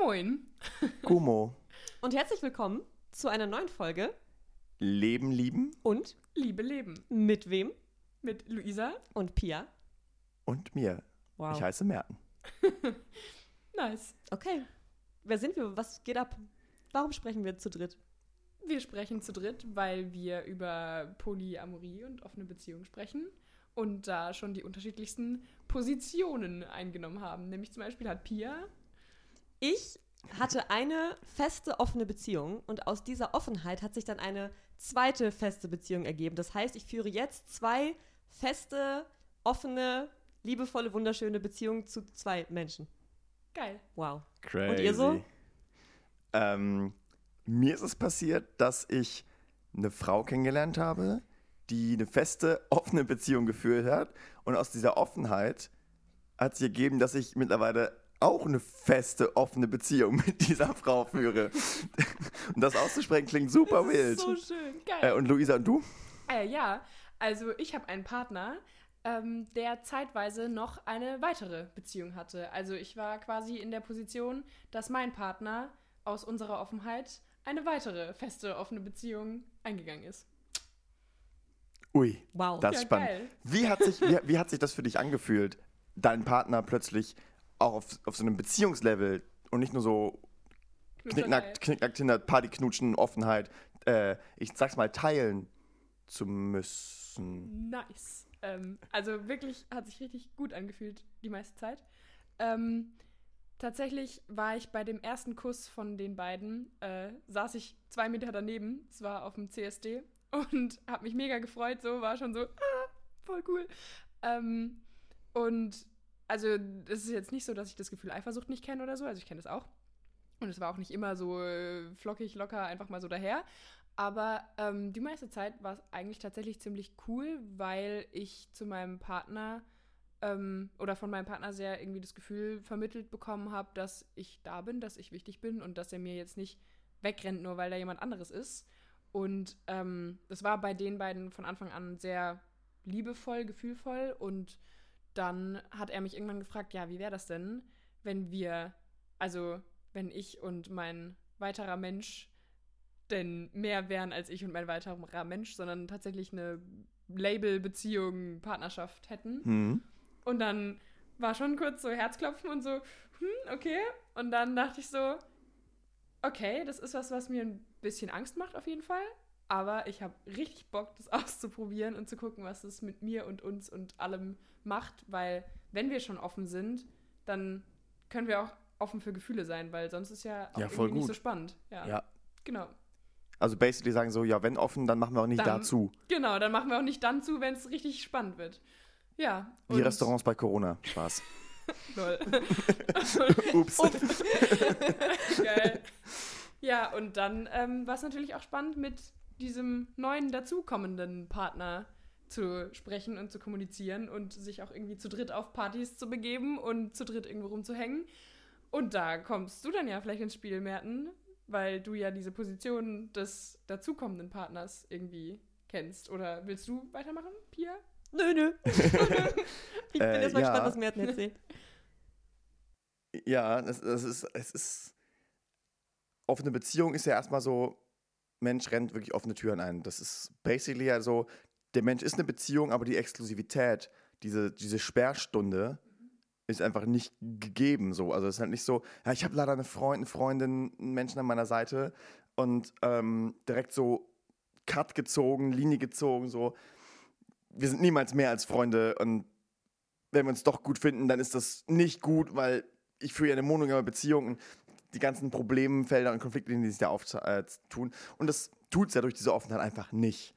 moin. Gumo. Und herzlich willkommen zu einer neuen Folge. Leben lieben Und Liebe Leben. mit wem? Mit Luisa. Und Pia. und mir. Wow. Ich heiße Merten. Nice. Okay. Wer sind wir? Was geht ab? Warum sprechen wir zu dritt? Wir sprechen zu dritt, weil wir über Polyamorie und offene Beziehungen sprechen und da schon die unterschiedlichsten Positionen eingenommen haben. Nämlich zum Beispiel hat Pia. Ich hatte eine feste offene Beziehung und aus dieser Offenheit hat sich dann eine zweite feste Beziehung ergeben. Das heißt, ich führe jetzt zwei feste, offene, liebevolle, wunderschöne Beziehungen zu zwei Menschen. Geil. Wow. Crazy. Und ihr so? Ähm, mir ist es passiert, dass ich eine Frau kennengelernt habe, die eine feste, offene Beziehung geführt hat. Und aus dieser Offenheit hat sich ergeben, dass ich mittlerweile auch eine feste, offene Beziehung mit dieser Frau führe. und das auszusprechen klingt super wild. So schön. Äh, Geil. und Luisa und du? Äh, ja, also ich habe einen Partner, ähm, der zeitweise noch eine weitere Beziehung hatte. Also ich war quasi in der Position, dass mein Partner aus unserer Offenheit eine weitere feste, offene Beziehung eingegangen ist. Ui, Wow. das Ja, ist spannend. geil. Wie hat, sich, wie, wie hat sich das für dich angefühlt, deinen Partner plötzlich auch auf, auf so einem Beziehungslevel und nicht nur so knickknackt, knickknackt hinter Partyknutschen, Offenheit, äh, ich sag's mal, teilen zu müssen? Nice. Ähm, also wirklich hat sich richtig gut angefühlt die meiste Zeit. Ähm, tatsächlich war ich bei dem ersten Kuss von den beiden, äh, saß ich zwei Meter daneben, es war auf dem CSD und habe mich mega gefreut, so war schon so, ah, voll cool. Ähm, und also es ist jetzt nicht so, dass ich das Gefühl Eifersucht nicht kenne oder so, also ich kenne das auch. Und es war auch nicht immer so äh, flockig, locker, einfach mal so daher. Aber ähm, die meiste Zeit war es eigentlich tatsächlich ziemlich cool, weil ich zu meinem Partner ähm, oder von meinem Partner sehr irgendwie das Gefühl vermittelt bekommen habe, dass ich da bin, dass ich wichtig bin und dass er mir jetzt nicht wegrennt, nur weil da jemand anderes ist. Und ähm, das war bei den beiden von Anfang an sehr liebevoll, gefühlvoll. Und dann hat er mich irgendwann gefragt, ja, wie wäre das denn, wenn wir, also wenn ich und mein weiterer Mensch denn mehr wären als ich und mein weiterer Mensch, sondern tatsächlich eine Label-Beziehung, Partnerschaft hätten. Hm. Und dann war schon kurz so Herzklopfen und so, hm, okay. Und dann dachte ich so, okay, das ist was, was mir ein bisschen Angst macht auf jeden Fall. Aber ich habe richtig Bock, das auszuprobieren und zu gucken, was es mit mir und uns und allem macht. Weil wenn wir schon offen sind, dann können wir auch offen für Gefühle sein, weil sonst ist ja auch Ja, voll irgendwie nicht so gut. spannend. Ja, Ja. genau. Also basically sagen so, ja, wenn offen, dann machen wir auch nicht Dann- dazu. Genau, dann machen wir auch nicht dann zu, wenn es richtig spannend wird. Ja. Wie Restaurants bei Corona. Spaß. Lol. Ups. Geil. Ja, und dann ähm, war es natürlich auch spannend, mit diesem neuen dazukommenden Partner zu sprechen und zu kommunizieren und sich auch irgendwie zu dritt auf Partys zu begeben und zu dritt irgendwo rumzuhängen. Und da kommst du dann ja vielleicht ins Spiel, Merten, weil du ja diese Position des dazukommenden Partners irgendwie kennst. Oder willst du weitermachen, Pia? Nö, nö. ich bin Äh, erstmal ja. gespannt, was Merten erzählt. Ja, das, das ist, es ist. Offene Beziehung ist ja erstmal so, Mensch rennt wirklich offene Türen ein. Das ist basically ja so, der Mensch ist eine Beziehung, aber die Exklusivität, diese, diese Sperrstunde ist einfach nicht gegeben. So. Also es ist halt nicht so, ja, ich habe leider eine Freund, eine Freundin, einen Menschen an meiner Seite und ähm, direkt so Cut gezogen, Linie gezogen, so. Wir sind niemals mehr als Freunde und wenn wir uns doch gut finden, dann ist das nicht gut, weil ich führe ja eine monogame Beziehung und die ganzen Problemfelder und Konflikte, die sich da auftun. Äh, und das tut es ja durch diese Offenheit einfach nicht.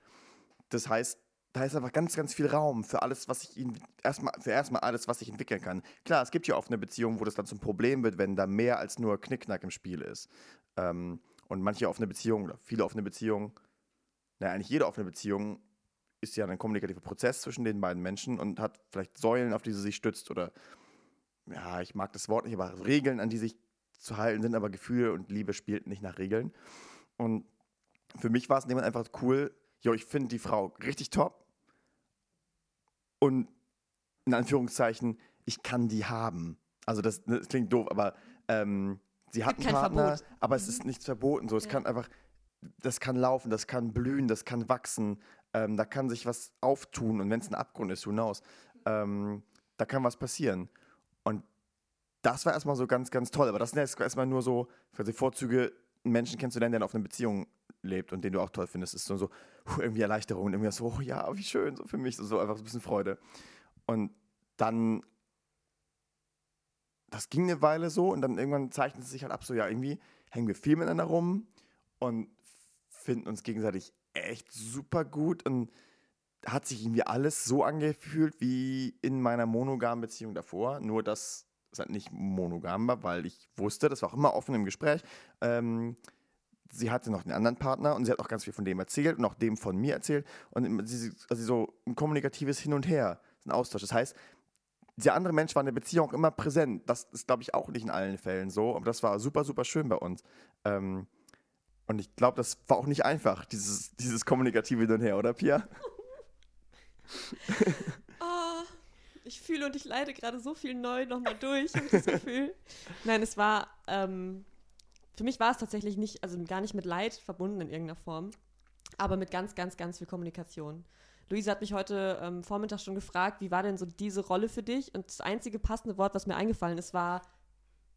Das heißt, da ist einfach ganz, ganz viel Raum für alles, was ich erstmal, für erstmal alles, was ich entwickeln kann. Klar, es gibt ja offene Beziehungen, wo das dann zum Problem wird, wenn da mehr als nur Knickknack im Spiel ist. Ähm, und manche offene Beziehungen oder viele offene Beziehungen, naja, eigentlich jede offene Beziehung ist ja ein kommunikativer Prozess zwischen den beiden Menschen und hat vielleicht Säulen, auf die sie sich stützt oder ja, ich mag das Wort nicht, aber Regeln, an die sich zu halten sind, aber Gefühle und Liebe spielt nicht nach Regeln. Und für mich war es Moment einfach cool, jo, ich finde die Frau richtig top und in Anführungszeichen, ich kann die haben. Also das, das klingt doof, aber ähm, sie hat einen Partner, Verbot. aber es ist nichts verboten. So, es Ja. kann einfach, das kann laufen, das kann blühen, das kann wachsen, ähm, da kann sich was auftun und wenn es ein Abgrund ist, knows, ähm, da kann was passieren. Und das war erstmal so ganz, ganz toll. Aber das sind jetzt erstmal nur so quasi Vorzüge, einen Menschen kennenzulernen, der auf einer Beziehung lebt und den du auch toll findest. Das ist so, so irgendwie Erleichterung und irgendwie so, oh ja, wie schön, so für mich, so einfach so ein bisschen Freude. Und dann, das ging eine Weile so und dann irgendwann zeichnet es sich halt ab, so ja, irgendwie hängen wir viel miteinander rum und finden uns gegenseitig echt super gut und hat sich irgendwie alles so angefühlt wie in meiner monogamen Beziehung davor, nur dass es halt nicht monogam war, weil ich wusste, das war auch immer offen im Gespräch, ähm, sie hatte noch einen anderen Partner und sie hat auch ganz viel von dem erzählt und auch dem von mir erzählt und sie- also so ein kommunikatives Hin und Her, ein Austausch. Das heißt, der andere Mensch war in der Beziehung immer präsent. Das ist, glaube ich, auch nicht in allen Fällen so, aber das war super, super schön bei uns. Ähm, und ich glaube, das war auch nicht einfach, dieses, dieses kommunikative Hin und Her, oder Pia? Oh, ich fühle und ich leide gerade so viel neu nochmal durch, habe ich das Gefühl. Nein, es war, ähm, für mich war es tatsächlich nicht, also gar nicht mit Leid verbunden in irgendeiner Form, aber mit ganz, ganz, ganz viel Kommunikation. Luise hat mich heute ähm, Vormittag schon gefragt, wie war denn so diese Rolle für dich? Und das einzige passende Wort, was mir eingefallen ist, war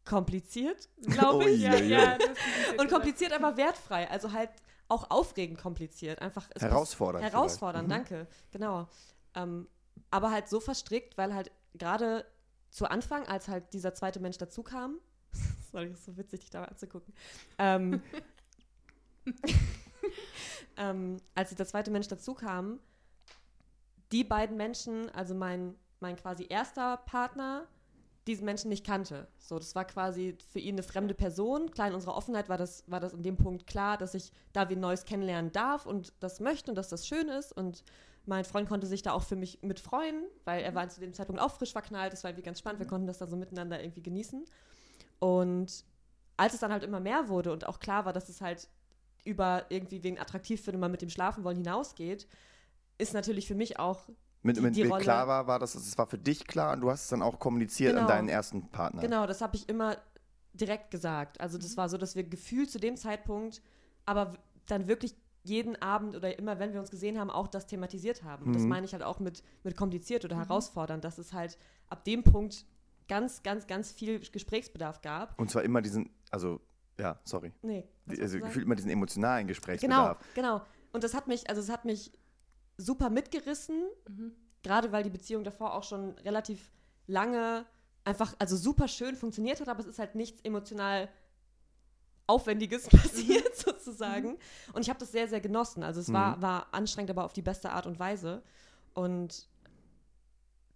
kompliziert, glaube ich. Ui, ui. ja, das ist Und kompliziert, aber wertfrei. Also halt auch aufregend kompliziert. Einfach Herausfordernd Herausfordernd. Mhm. danke. Genau. Ähm, aber halt so verstrickt, weil halt gerade zu Anfang, als halt dieser zweite Mensch dazu kam, sorry, ist so witzig, dich da mal anzugucken, ähm, ähm, als dieser zweite Mensch dazu kam, die beiden Menschen, also mein, mein quasi erster Partner, diesen Menschen nicht kannte. So, das war quasi für ihn eine fremde Person. Klar, in unserer Offenheit war das, war das in dem Punkt klar, dass ich da wie Neues kennenlernen darf und das möchte und dass das schön ist. Und mein Freund konnte sich da auch für mich mit freuen, weil er war zu dem Zeitpunkt auch frisch verknallt. Das war irgendwie ganz spannend. Wir konnten das da so miteinander irgendwie genießen. Und als es dann halt immer mehr wurde und auch klar war, dass es halt über irgendwie wegen attraktiv finden, mal mit dem Schlafen wollen hinausgeht, ist natürlich für mich auch Mit, Die- mit, die Rolle- klar war, war das, es war für dich klar und du hast es dann auch kommuniziert Genau. an deinen ersten Partner. Genau, das habe ich immer direkt gesagt. Also das war so, dass wir gefühlt zu dem Zeitpunkt, aber dann wirklich jeden Abend oder immer, wenn wir uns gesehen haben, auch das thematisiert haben. Und Das Mhm. meine ich halt auch mit, mit kompliziert oder herausfordernd, dass es halt ab dem Punkt ganz, ganz, ganz viel Gesprächsbedarf gab. Und zwar immer diesen, also, ja, sorry. Nee. Also gefühlt immer diesen emotionalen Genau, Gesprächsbedarf. genau. Und das hat mich, also es hat mich super mitgerissen, Mhm. gerade weil die Beziehung davor auch schon relativ lange einfach, also super schön funktioniert hat, aber es ist halt nichts emotional Aufwendiges passiert sozusagen. Und ich habe das sehr, sehr genossen. Also es war, Mhm. war anstrengend, aber auf die beste Art und Weise. Und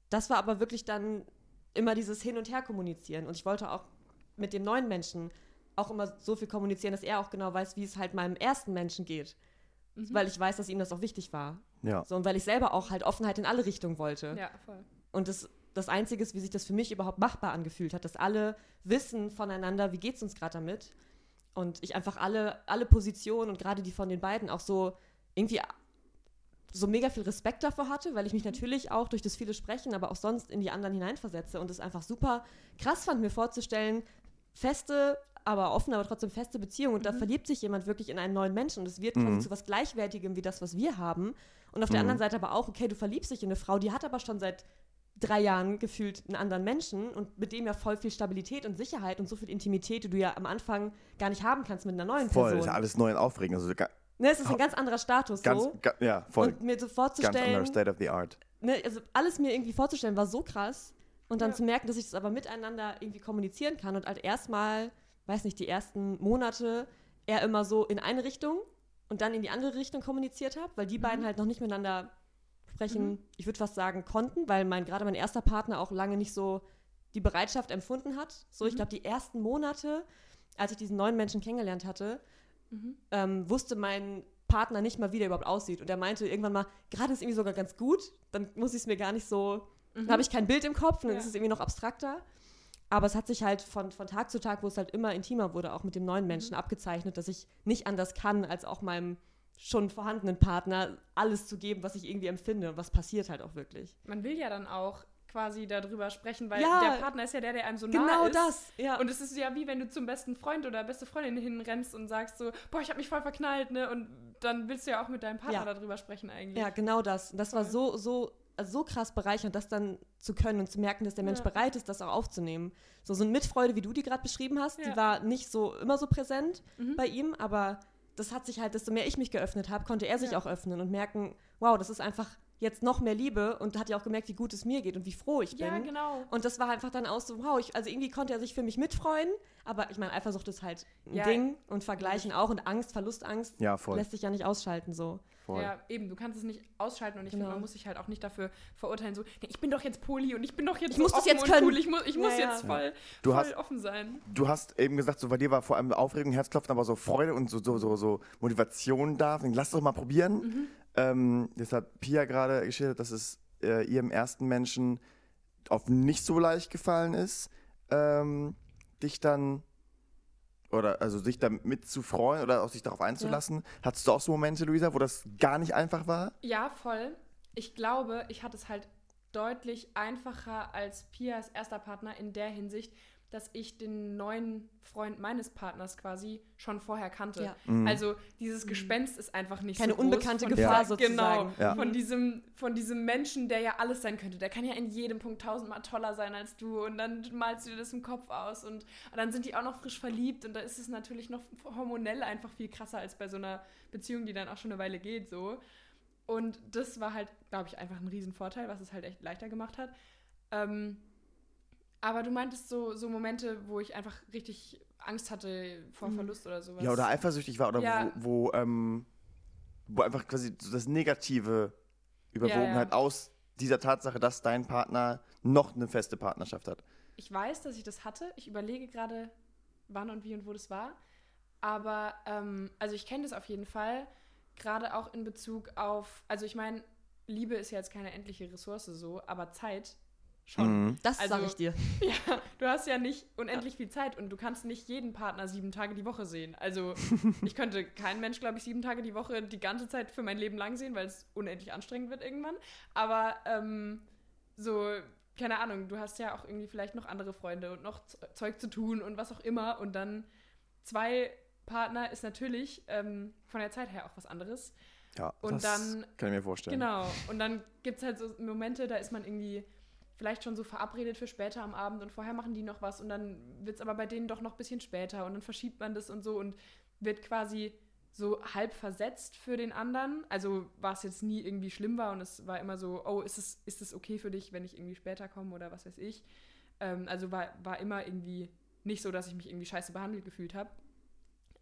das war aber wirklich dann immer dieses Hin- und Her kommunizieren. Und ich wollte auch mit dem neuen Menschen auch immer so viel kommunizieren, dass er auch genau weiß, wie es halt meinem ersten Menschen geht. Mhm. Weil ich weiß, dass ihm das auch wichtig war. Ja. So, und weil ich selber auch halt Offenheit in alle Richtungen wollte. Ja, voll. Und das, das Einzige ist, wie sich das für mich überhaupt machbar angefühlt hat, dass alle wissen voneinander, wie geht es uns gerade damit. Und ich einfach alle, alle Positionen und gerade die von den beiden auch so irgendwie so mega viel Respekt davor hatte, weil ich mich natürlich auch durch das viele Sprechen, aber auch sonst in die anderen hineinversetze und es einfach super krass fand, mir vorzustellen, feste, aber offene, aber trotzdem feste Beziehungen. Und da verliebt sich jemand wirklich in einen neuen Menschen und es wird quasi Mhm. zu was Gleichwertigem wie das, was wir haben. Und auf der Mhm. anderen Seite aber auch, okay, du verliebst dich in eine Frau, die hat aber schon seit drei Jahren gefühlt einen anderen Menschen und mit dem ja voll viel Stabilität und Sicherheit und so viel Intimität, die du ja am Anfang gar nicht haben kannst mit einer neuen Voll, Person. ist ja alles neu und aufregend. Also Ne, es ist ein ganz anderer Status ganz, so. ga, ja, voll. Und mir so Ganz anderer vorzustellen, State of the Art. ne, also alles mir irgendwie vorzustellen, war so krass. Und dann Ja. zu merken, dass ich das aber miteinander irgendwie kommunizieren kann und halt erstmal, weiß nicht, die ersten Monate eher immer so in eine Richtung und dann in die andere Richtung kommuniziert habe, weil die beiden halt noch nicht miteinander sprechen, Mhm. ich würde fast sagen, konnten, weil mein, gerade mein erster Partner auch lange nicht so die Bereitschaft empfunden hat. So, ich Mhm. glaube, die ersten Monate, als ich diesen neuen Menschen kennengelernt hatte, Mhm. ähm, wusste mein Partner nicht mal, wie der überhaupt aussieht. Und er meinte irgendwann mal, gerade ist irgendwie sogar ganz gut, dann muss ich es mir gar nicht so, dann habe ich kein Bild im Kopf, dann Ja. ist es irgendwie noch abstrakter. Aber es hat sich halt von, von Tag zu Tag, wo es halt immer intimer wurde, auch mit dem neuen Menschen abgezeichnet, dass ich nicht anders kann, als auch meinem schon vorhandenen Partner alles zu geben, was ich irgendwie empfinde und was passiert halt auch wirklich. Man will ja dann auch quasi darüber sprechen, weil Ja. der Partner ist ja der, der einem so nah Genau ist. das, ja. Und es ist ja wie wenn du zum besten Freund oder beste Freundin hinrennst und sagst so, boah, ich habe mich voll verknallt, ne? Und dann willst du ja auch mit deinem Partner Ja. darüber sprechen eigentlich. Ja, genau das. Und das war so, so, also so krass bereichernd, das dann zu können und zu merken, dass der Mensch Ja. bereit ist, das auch aufzunehmen. So, so eine Mitfreude, wie du die gerade beschrieben hast, die war nicht so immer so präsent Mhm. bei ihm, aber das hat sich halt, desto mehr ich mich geöffnet habe, konnte er sich Ja. auch öffnen und merken, wow, das ist einfach jetzt noch mehr Liebe und hat ja auch gemerkt, wie gut es mir geht und wie froh ich bin. Ja, genau. Und das war einfach dann auch so, wow, ich, also irgendwie konnte er sich für mich mitfreuen, aber ich meine, Eifersucht ist halt ein Ja. Ding und Vergleichen auch und Angst, Verlustangst Ja, voll. lässt sich ja nicht ausschalten so. Voll. Ja, eben, du kannst es nicht ausschalten und ich Genau. finde, man muss sich halt auch nicht dafür verurteilen, so, nee, ich bin doch jetzt Poli und ich bin doch jetzt Ich so muss das offen jetzt können. cool, ich muss, ich Ja, muss ja. jetzt voll, Du voll hast- offen sein. Du hast eben gesagt, so bei dir war vor allem Aufregung, Herzklopfen, aber so Freude und so, so, so, so Motivation da. Lass doch mal probieren. Mhm. Ähm, jetzt hat Pia gerade geschildert, dass es äh, ihrem ersten Menschen auf nicht so leicht gefallen ist, ähm, dich dann oder also sich damit zu freuen oder auch sich darauf einzulassen. Hattest du auch so Momente, Luisa, wo das gar nicht einfach war? Ja, voll. Ich glaube, ich hatte es halt deutlich einfacher als Pias erster Partner in der Hinsicht, dass ich den neuen Freund meines Partners quasi schon vorher kannte. Ja. Mhm. Also dieses Gespenst ist einfach nicht Keine so groß unbekannte von, Gefahr ja. sozusagen. Genau, Ja. von, diesem, von diesem Menschen, der ja alles sein könnte. Der kann ja in jedem Punkt tausendmal toller sein als du und dann malst du dir das im Kopf aus und, und dann sind die auch noch frisch verliebt und da ist es natürlich noch hormonell einfach viel krasser als bei so einer Beziehung, die dann auch schon eine Weile geht so. Und das war halt, glaube ich, einfach ein Riesenvorteil, was es halt echt leichter gemacht hat. Ähm, aber du meintest so, so Momente, wo ich einfach richtig Angst hatte vor Mhm. Verlust oder sowas. Ja, oder eifersüchtig war oder Ja. wo, wo, ähm, wo einfach quasi so das Negative überwogen Ja, ja. hat aus dieser Tatsache, dass dein Partner noch eine feste Partnerschaft hat. Ich weiß, dass ich das hatte. Ich überlege gerade, wann und wie und wo das war. Aber, ähm, also ich kenne das auf jeden Fall. Gerade auch in Bezug auf, also ich meine, Liebe ist ja jetzt keine endliche Ressource so, aber Zeit schon. Mhm. Das Also- sage ich dir. Ja, du hast ja nicht unendlich viel Zeit und du kannst nicht jeden Partner sieben Tage die Woche sehen. Also ich könnte keinen Mensch, glaube ich, sieben Tage die Woche die ganze Zeit für mein Leben lang sehen, weil es unendlich anstrengend wird irgendwann. Aber ähm, so, keine Ahnung, du hast ja auch irgendwie vielleicht noch andere Freunde und noch Zeug zu tun und was auch immer. Und dann zwei Partner ist natürlich ähm, von der Zeit her auch was anderes. Ja, Und das dann- kann ich mir vorstellen. Genau. Und dann gibt es halt so Momente, da ist man irgendwie vielleicht schon so verabredet für später am Abend und vorher machen die noch was und dann wird es aber bei denen doch noch ein bisschen später und dann verschiebt man das und so und wird quasi so halb versetzt für den anderen. Also war es jetzt nie irgendwie schlimm war und es war immer so, oh, ist es, ist es okay für dich, wenn ich irgendwie später komme oder was weiß ich. Ähm, also war, war immer irgendwie nicht so, dass ich mich irgendwie scheiße behandelt gefühlt habe.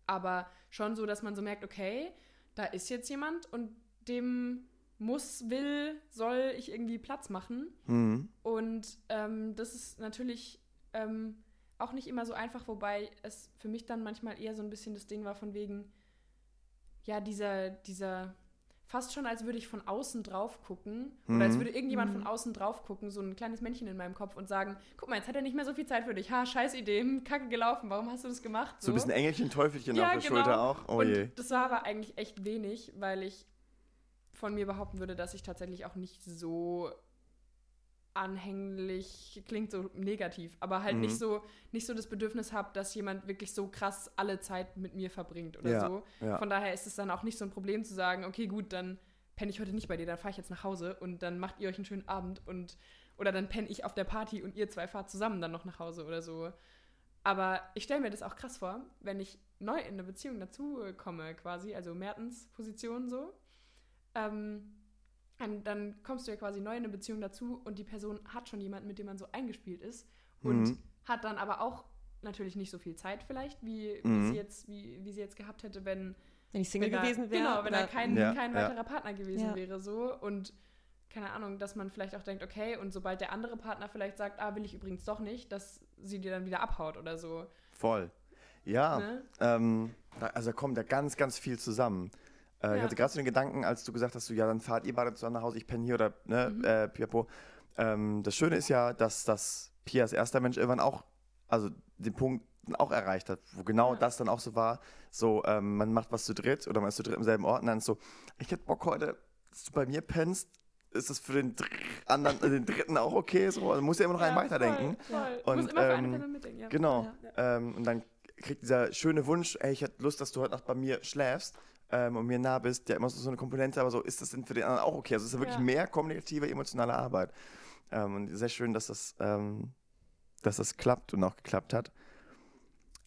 Aber schon so, dass man so merkt, okay, da ist jetzt jemand und dem muss, will, soll ich irgendwie Platz machen. Mhm. Und ähm, das ist natürlich ähm, auch nicht immer so einfach, wobei es für mich dann manchmal eher so ein bisschen das Ding war von wegen, ja, dieser, dieser, fast schon als würde ich von außen drauf gucken oder als Mhm. würde irgendjemand Mhm. von außen drauf gucken, so ein kleines Männchen in meinem Kopf und sagen, guck mal, jetzt hat er nicht mehr so viel Zeit für dich. Ha, scheiß Idee, hm, kacke gelaufen, warum hast du das gemacht? So ein bisschen Engelchen, Teufelchen Ja, auf der genau. Schulter auch. Oh und je. das war aber eigentlich echt wenig, weil ich von mir behaupten würde, dass ich tatsächlich auch nicht so anhänglich, klingt so negativ, aber halt Mhm. nicht so nicht so das Bedürfnis habe, dass jemand wirklich so krass alle Zeit mit mir verbringt oder Ja, so. ja. Von daher ist es dann auch nicht so ein Problem zu sagen, okay, gut, dann penne ich heute nicht bei dir, dann fahre ich jetzt nach Hause und dann macht ihr euch einen schönen Abend und oder dann penne ich auf der Party und ihr zwei fahrt zusammen dann noch nach Hause oder so. Aber ich stelle mir das auch krass vor, wenn ich neu in eine Beziehung dazu komme, quasi, also Mertens Position so. Ähm, dann, dann kommst du ja quasi neu in eine Beziehung dazu und die Person hat schon jemanden, mit dem man so eingespielt ist und Mhm. hat dann aber auch natürlich nicht so viel Zeit vielleicht, wie, wie, Mhm. sie, jetzt, wie, wie sie jetzt gehabt hätte, wenn, Wenn ich Single wenn er, gewesen wäre. Genau, wenn er oder- kein, Ja, kein ja. weiterer Partner gewesen Ja. wäre so und keine Ahnung, dass man vielleicht auch denkt, okay, und sobald der andere Partner vielleicht sagt, ah, will ich übrigens doch nicht, dass sie dir dann wieder abhaut oder so. Voll. Ja, Ne? ähm, da, also da kommt ja ganz, ganz viel zusammen. Äh, Ich Ja. hatte gerade so den Gedanken, als du gesagt hast, so, ja, dann fahrt ihr beide zusammen nach Hause, ich penne hier oder, ne, Mhm. äh, pipapo. Ähm, das Schöne ist ja, dass das Pias erster Mensch irgendwann auch, also den Punkt auch erreicht hat, wo genau Ja. das dann auch so war, so, ähm, man macht was zu dritt oder man ist zu dritt im selben Ort und dann ist so, ich hätte Bock heute, dass du bei mir pennst, ist das für den, anderen, äh, den dritten auch okay? So, also muss ja immer noch einen weiterdenken. Voll, voll. Und, ähm, ja. Genau. Ja. Ähm, und dann kriegt dieser schöne Wunsch, ey, ich hätte Lust, dass du heute Nacht bei mir schläfst ähm, und mir nah bist, ja immer so, so eine Komponente, aber so ist das denn für den anderen auch okay? Also es ist ja wirklich Ja. mehr kommunikative, emotionale Arbeit. Ähm, und sehr schön, dass das, ähm, dass das klappt und auch geklappt hat.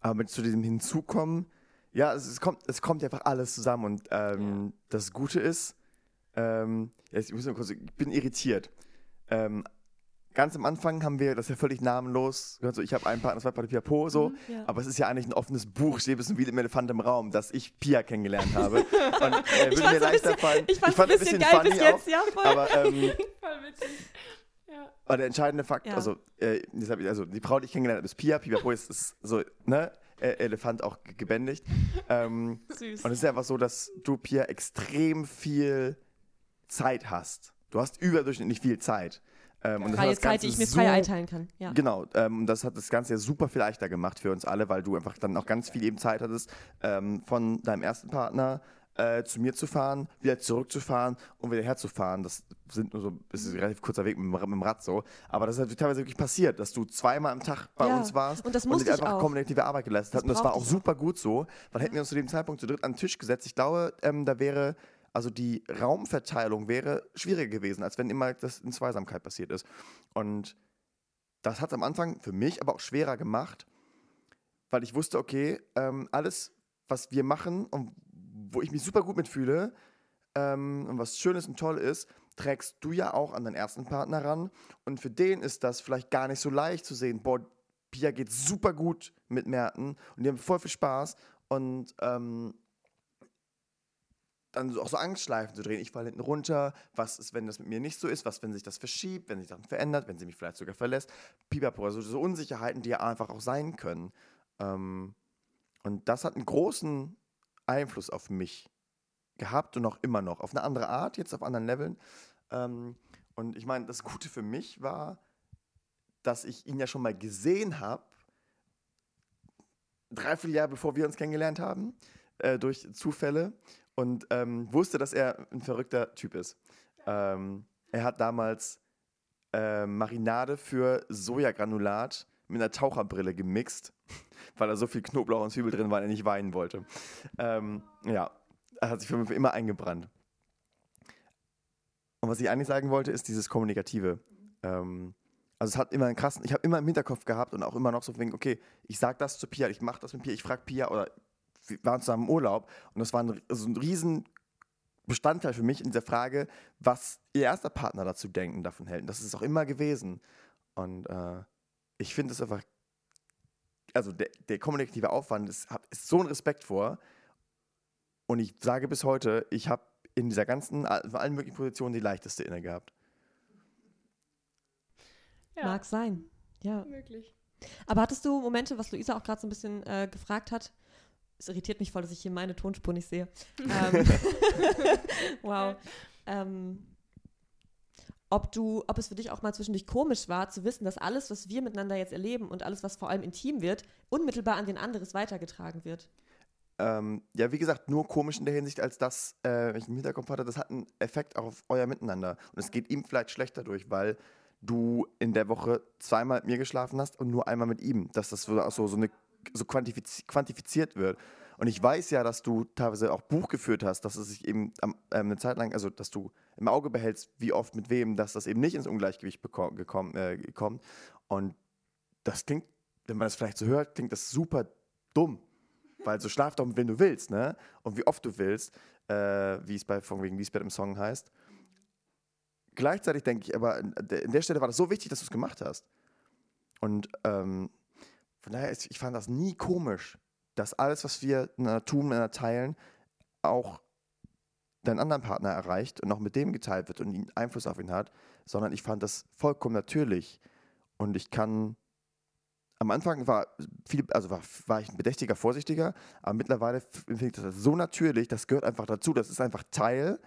Aber mit zu diesem Hinzukommen, ja, es, es, kommt, es kommt einfach alles zusammen und ähm, das Gute ist, ähm, jetzt, ich, muss mal kurz, ich bin irritiert. Ähm, ganz am Anfang haben wir das ja völlig namenlos. Also ich habe einen Partner, zwei Partner, Piapo, so. Mhm, ja. Aber es ist ja eigentlich ein offenes Buch, steht ein wie im Elefant im Raum, dass ich Pia kennengelernt habe. Und äh, Ich würde mir leichter bisschen, fallen. ich fand ein bisschen geil bis jetzt, auch, ja, voll. Aber ähm, Voll witzig. Ja. aber der entscheidende Fakt, Ja. also, äh, ich, also die Frau, die ich kennengelernt habe, ist Pia. Piapo ist, ist so, ne? Äh, Elefant auch ge- gebändigt. ähm, Süß. und es ist einfach so, dass du, Pia, extrem viel Zeit hast. Du hast überdurchschnittlich viel Zeit. Ähm, und Freie das Zeit, die ich mir so frei einteilen kann. Ja. Genau, ähm, und das hat das Ganze ja super viel leichter gemacht für uns alle, weil du einfach dann auch ganz viel eben Zeit hattest, ähm, von deinem ersten Partner äh, zu mir zu fahren, wieder zurückzufahren und wieder herzufahren. Das sind nur so, das ist ein relativ kurzer Weg mit, mit dem Rad so. Aber das ist halt teilweise wirklich passiert, dass du zweimal am Tag bei Ja, uns warst und das und musste ich einfach auch. kommunikative Arbeit geleistet hast. Und das war auch super gut so, weil hätten wir uns zu dem Zeitpunkt zu dritt an den Tisch gesetzt, ich glaube, ähm, da wäre, also die Raumverteilung wäre schwieriger gewesen, als wenn immer das in Zweisamkeit passiert ist. Und das hat es am Anfang für mich aber auch schwerer gemacht, weil ich wusste, okay, ähm, alles, was wir machen und wo ich mich super gut mitfühle ähm, und was schön ist und toll ist, trägst du ja auch an deinen ersten Partner ran. Und für den ist das vielleicht gar nicht so leicht zu sehen, boah, Pia geht super gut mit Merten und die haben voll viel Spaß und ähm, dann auch so Angstschleifen zu drehen. Ich falle hinten runter. Was ist, wenn das mit mir nicht so ist? Was, wenn sich das verschiebt, wenn sich das verändert, wenn sie mich vielleicht sogar verlässt? Pipapo, also so Unsicherheiten, die ja einfach auch sein können. Ähm, und das hat einen großen Einfluss auf mich gehabt und auch immer noch. Auf eine andere Art, jetzt auf anderen Leveln. Ähm, und ich meine, das Gute für mich war, dass ich ihn ja schon mal gesehen habe, dreiviertel Jahre bevor wir uns kennengelernt haben, äh, durch Zufälle und ähm, wusste, dass er ein verrückter Typ ist. Ähm, er hat damals äh, Marinade für Sojagranulat mit einer Taucherbrille gemixt, weil da so viel Knoblauch und Zwiebel drin war, er nicht weinen wollte. Ähm, ja, er hat sich für mich immer eingebrannt. Und was ich eigentlich sagen wollte, ist dieses Kommunikative. Ähm, also es hat immer einen krassen, ich habe immer im Hinterkopf gehabt und auch immer noch so okay, ich sage das zu Pia, ich mache das mit Pia, ich frage Pia oder wir waren zusammen im Urlaub und das war ein, also ein riesen Bestandteil für mich in dieser Frage, was ihr erster Partner dazu denkt und davon hält. Und das ist auch immer gewesen. Und äh, ich finde es einfach, also der, der kommunikative Aufwand ist, hab, ist so ein Respekt vor. Und ich sage bis heute, ich habe in dieser ganzen, in allen möglichen Positionen die leichteste inne gehabt. Ja, Mag sein. Ja. möglich. Aber hattest du Momente, was Luisa auch gerade so ein bisschen äh, gefragt hat? Es irritiert mich voll, dass ich hier meine Tonspur nicht sehe. ähm, wow. Ähm, ob du, ob es für dich auch mal zwischendurch komisch war, zu wissen, dass alles, was wir miteinander jetzt erleben und alles, was vor allem intim wird, unmittelbar an den anderes weitergetragen wird. Ähm, ja, wie gesagt, nur komisch in der Hinsicht, als dass, äh, wenn ich im Hinterkopf hatte, das hat einen Effekt auch auf euer Miteinander. Und es geht ihm vielleicht schlechter durch, weil du in der Woche zweimal mit mir geschlafen hast und nur einmal mit ihm. Dass das so, so, so, eine, so quantifiz quantifiziert wird. Und ich weiß ja, dass du teilweise auch Buch geführt hast, dass es sich eben am, ähm, eine Zeit lang, also dass du im Auge behältst, wie oft mit wem, dass das eben nicht ins Ungleichgewicht gekommen, äh, kommt. Und das klingt, wenn man das vielleicht so hört, klingt das super dumm. Weil so schlaf doch mit wem du willst, ne? Und wie oft du willst, äh, wie es bei von wegen Lisbeth im Song heißt. Gleichzeitig denke ich aber, an der an der Stelle war das so wichtig, dass du es gemacht hast. Und ähm, von daher, ist, ich fand das nie komisch, dass alles, was wir tun, miteinander teilen, auch deinen anderen Partner erreicht und auch mit dem geteilt wird und Einfluss auf ihn hat, sondern ich fand das vollkommen natürlich. Und ich kann am Anfang war viel, also war, war ich ein bedächtiger, vorsichtiger, aber mittlerweile f- finde ich das so natürlich, das gehört einfach dazu. Das ist einfach Teil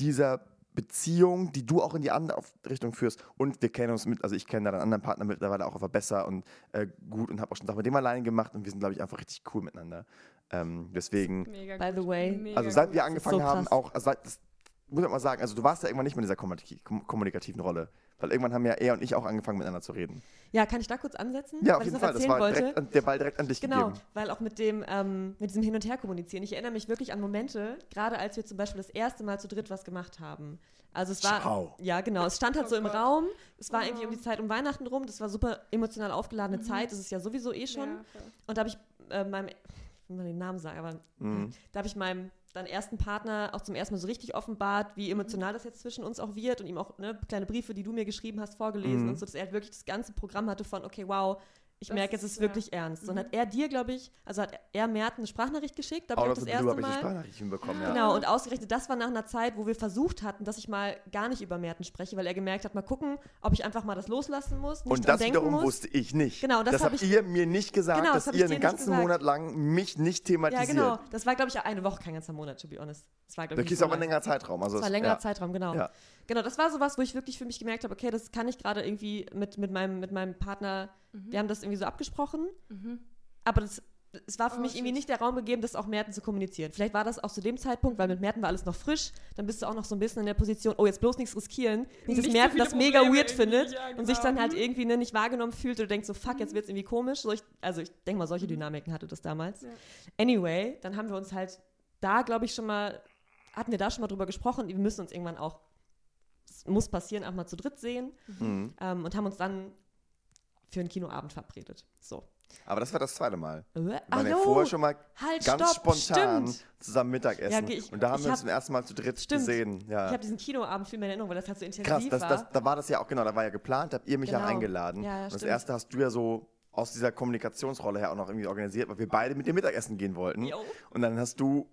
dieser Beziehung, die du auch in die andere Richtung führst. Und wir kennen uns mit, also ich kenne deinen anderen Partner mittlerweile auch einfach besser und äh, gut und habe auch schon Sachen mit dem alleine gemacht und wir sind, glaube ich, einfach richtig cool miteinander. Ähm, deswegen, Mega By the way. Also seit wir angefangen so haben, auch, also seit, das, muss ich mal sagen, also du warst ja irgendwann nicht mehr in dieser kommunik kom kommunikativen Rolle. Weil irgendwann haben ja er und ich auch angefangen miteinander zu reden. Ja, kann ich da kurz ansetzen? Ja, auf weil ich jeden noch Fall. Das erzählen war wollte? direkt an, der Ball direkt an dich Genau, gegeben. weil auch mit dem, ähm, mit diesem Hin- und Her kommunizieren. Ich erinnere mich wirklich an Momente, gerade als wir zum Beispiel das erste Mal zu dritt was gemacht haben. Also es war, Schau. ja genau, es stand halt Oh so im Gott. Raum. Es war irgendwie Oh. um die Zeit um Weihnachten rum. Das war super emotional aufgeladene Zeit. Das ist ja sowieso eh schon. Ja, voll. Und da habe ich äh, meinem, ich will mal den Namen sagen, aber Mhm. da habe ich meinem dann ersten Partner auch zum ersten Mal so richtig offenbart, wie emotional das jetzt zwischen uns auch wird und ihm auch ne, kleine Briefe, die du mir geschrieben hast, vorgelesen Mhm. und so, dass er halt wirklich das ganze Programm hatte von, okay, wow, ich Das merke, es ist ist, wirklich ernst. Und Mhm. hat er dir, glaube ich, also hat er Merten eine Sprachnachricht geschickt, da Out ich auch das blue erste habe ich die Mal. Sprachnachrichten bekommen, ja. Genau, und ausgerechnet, das war nach einer Zeit, wo wir versucht hatten, dass ich mal gar nicht über Merten spreche, weil er gemerkt hat, mal gucken, ob ich einfach mal das loslassen muss, nicht Und das wiederum muss. wusste ich nicht. Genau, das das hab habt ich- ihr mir nicht gesagt, Genau, das dass ihr einen ganzen. Monat lang mich nicht ja, thematisiert. genau. Das war, glaube ich, eine Woche, kein ganzer Monat, to be honest. Das war, glaube Da ich, ist nicht aber so ein längerer Zeitraum. Also Das war ein längerer ja. Zeitraum, genau. Ja. Genau, das war sowas, wo ich wirklich für mich gemerkt habe, okay, das kann ich gerade irgendwie mit, mit, meinem, mit meinem Partner, wir haben das irgendwie so abgesprochen, Mhm. aber das, es war für Oh, mich irgendwie nicht der Raum gegeben, das auch Merten zu kommunizieren. Vielleicht war das auch zu dem Zeitpunkt, weil mit Merten war alles noch frisch, dann bist du auch noch so ein bisschen in der Position, oh, jetzt bloß nichts riskieren, nicht, dass so Merten viele das mega Probleme weird irgendwie, findet ja, und sich genau. dann halt Mhm. irgendwie ne, nicht wahrgenommen fühlt oder denkt so, fuck, jetzt wird es irgendwie komisch. So ich, also ich denke mal, solche Dynamiken hatte das damals. Ja. Anyway, dann haben wir uns halt da, glaube ich, schon mal, hatten wir da schon mal drüber gesprochen, wir müssen uns irgendwann auch, es muss passieren, auch mal zu dritt sehen Mhm. ähm, und haben uns dann für einen Kinoabend verabredet. So. Aber das war das zweite Mal. Äh, Wir waren ja vorher schon mal halt, ganz stopp, spontan stimmt. zusammen Mittagessen. Ja, okay, ich- und da haben ich wir uns hab- zum ersten Mal zu dritt Stimmt. gesehen. Ich Ja. habe diesen Kinoabend viel mehr in Erinnerung, weil das halt so intensiv Krass, das, war. da war das ja auch, genau, da war ja geplant, habt ihr mich ja Genau. eingeladen. Ja, ja, und das erste hast du ja so aus dieser Kommunikationsrolle her auch noch irgendwie organisiert, weil wir beide mit dir Mittagessen gehen wollten. Jo. Und dann hast du,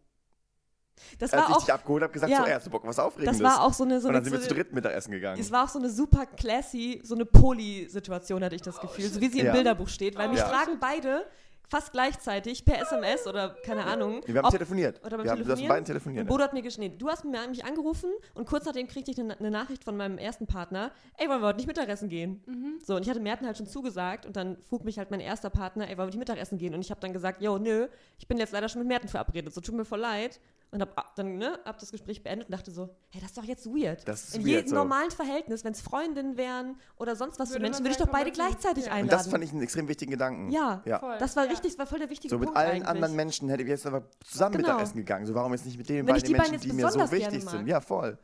das als war ich auch, dich abgeholt habe, gesagt, ja. so, ey, hast du Bock was Aufregendes? das war auch so eine, so und dann eine sind wir zu dritt Mittagessen gegangen. Es war auch so eine super classy, so eine Poly-Situation, hatte ich das Gefühl. So wie sie im Ja. Bilderbuch steht. Weil Oh, mich Ja. fragen beide fast gleichzeitig per SMS oder keine Ahnung. wir haben ob- telefoniert. oder beim wir haben Telefonieren? beiden telefoniert. Bodo hat mir geschnitten. Du hast mir mich angerufen und kurz nachdem kriegte ich eine, eine Nachricht von meinem ersten Partner. Ey, wollen wir heute nicht Mittagessen gehen? Mhm. So, und ich hatte Merten halt schon zugesagt und dann frug mich halt mein erster Partner, ey, wollen wir nicht Mittagessen gehen? Und ich habe dann gesagt, yo, nö, ich bin jetzt leider schon mit Merten verabredet, so tut mir voll leid. Und hab dann, ne, hab das Gespräch beendet und dachte so, hey, das ist doch jetzt weird. Das ist In weird, jedem so. normalen Verhältnis, wenn es Freundinnen wären oder sonst was für Würde Menschen, würde ich doch beide gleichzeitig Ja. einladen. und das fand ich einen extrem wichtigen Gedanken. Ja. ja. Voll. Das war Ja. richtig, das war voll der wichtige So mit Punkt allen eigentlich. anderen Menschen hätte ich jetzt einfach zusammen Genau. Mittagessen gegangen. So warum jetzt nicht mit den Wenn ich beiden die beiden Menschen, jetzt die mir so wichtig sind? Ja, voll.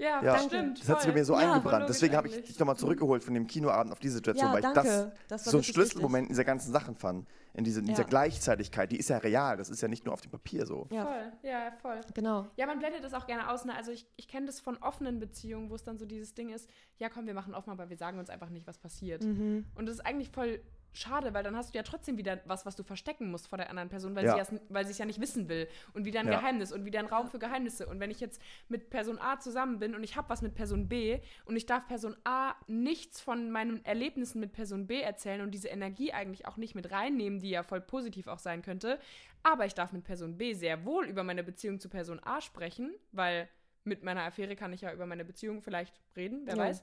Ja, Ja. stimmt. Das hat sich bei mir so Ja, eingebrannt. Deswegen habe ich dich nochmal zurückgeholt von dem Kinoabend auf diese Situation, Ja, weil danke. ich das, Das so ein Schlüsselmoment in dieser ganzen Sachen fand. In, diese, in dieser Ja. Gleichzeitigkeit. Die ist ja real. Das ist ja nicht nur auf dem Papier so. Ja, Voll, ja, voll. genau. Ja, man blendet das auch gerne aus. Ne? Also ich, ich kenne das von offenen Beziehungen, wo es dann so dieses Ding ist, ja komm, wir machen offen, aber wir sagen uns einfach nicht, was passiert. Mhm. Und das ist eigentlich voll schade, weil dann hast du ja trotzdem wieder was, was du verstecken musst vor der anderen Person, weil Ja. sie es weil ja nicht wissen will. Und wieder ein Ja. Geheimnis und wieder ein Raum für Geheimnisse. Und wenn ich jetzt mit Person A zusammen bin und ich habe was mit Person B und ich darf Person A nichts von meinen Erlebnissen mit Person B erzählen und diese Energie eigentlich auch nicht mit reinnehmen, die ja voll positiv auch sein könnte, aber ich darf mit Person B sehr wohl über meine Beziehung zu Person A sprechen, weil mit meiner Affäre kann ich ja über meine Beziehung vielleicht reden, wer Ja. weiß.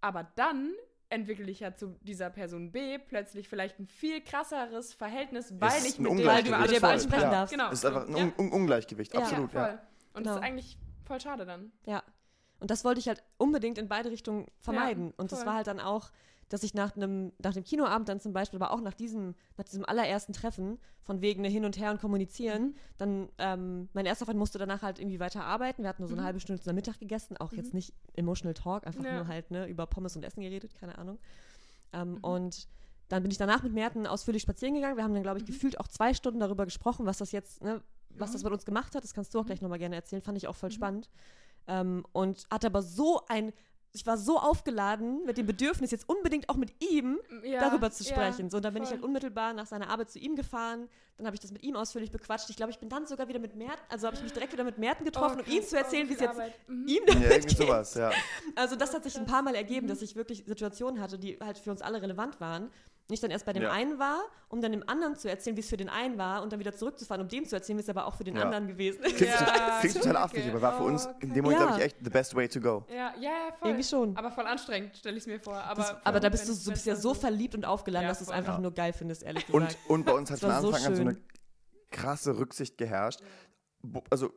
Aber dann entwickle ich ja zu dieser Person B plötzlich vielleicht ein viel krasseres Verhältnis, weil ich mit dem über alles Mit du sprechen darfst. Genau. Es ist einfach ein ja. Un Un Ungleichgewicht. Ja. Absolut, ja, ja. voll. Und Genau. das ist eigentlich voll schade dann. Ja. Und das wollte ich halt unbedingt in beide Richtungen vermeiden. und das war halt dann auch, dass ich nach einem, nach dem Kinoabend dann zum Beispiel, aber auch nach diesem, nach diesem allerersten Treffen, von wegen ne hin und her und kommunizieren, Mhm. dann, ähm, mein erster Freund musste danach halt irgendwie weiter arbeiten. Wir hatten nur so eine Mhm. halbe Stunde zusammen Mittag gegessen, auch jetzt nicht emotional talk, einfach Ja. nur halt, ne, über Pommes und Essen geredet, keine Ahnung. Ähm, Mhm. Und dann bin ich danach mit Merten ausführlich spazieren gegangen. Wir haben dann, glaube ich, Mhm. gefühlt auch zwei Stunden darüber gesprochen, was das jetzt, ne, was das Mhm. mit uns gemacht hat. Das kannst du auch Mhm. gleich nochmal gerne erzählen. Fand ich auch voll Mhm. spannend. Ähm, und hatte aber so ein, ich war so aufgeladen mit dem Bedürfnis, jetzt unbedingt auch mit ihm Ja, darüber zu ja, sprechen. so, und dann bin ich voll. halt unmittelbar nach seiner Arbeit zu ihm gefahren. Dann habe ich das mit ihm ausführlich bequatscht. Ich glaube, ich bin dann sogar wieder mit Merten, also habe ich mich direkt wieder mit Merten getroffen, Oh, um ihm zu erzählen, Oh, wie es jetzt. Mhm. ihm Ja, damit irgendwie geht. sowas, ja. Also das Oh, hat sich ein paar Mal ergeben, Mhm. dass ich wirklich Situationen hatte, die halt für uns alle relevant waren. Nicht dann erst bei dem Ja. einen war, um dann dem anderen zu erzählen, wie es für den einen war und dann wieder zurückzufahren, um dem zu erzählen, wie es aber auch für den Ja. anderen gewesen ist. Klingt, Ja, total- klingt total okay. affig, aber war für uns Oh, in dem Moment, Ja. glaube ich, echt the best way to go. Ja, ja, ja, voll. Irgendwie schon. Aber voll anstrengend, stelle ich es mir vor. Aber, Das, voll aber da bist du, du bist ja so verliebt und aufgeladen, Ja, dass du es einfach Ja. nur geil findest, ehrlich Und, gesagt. und bei uns hat von war so Anfang an so eine krasse Rücksicht geherrscht. Also,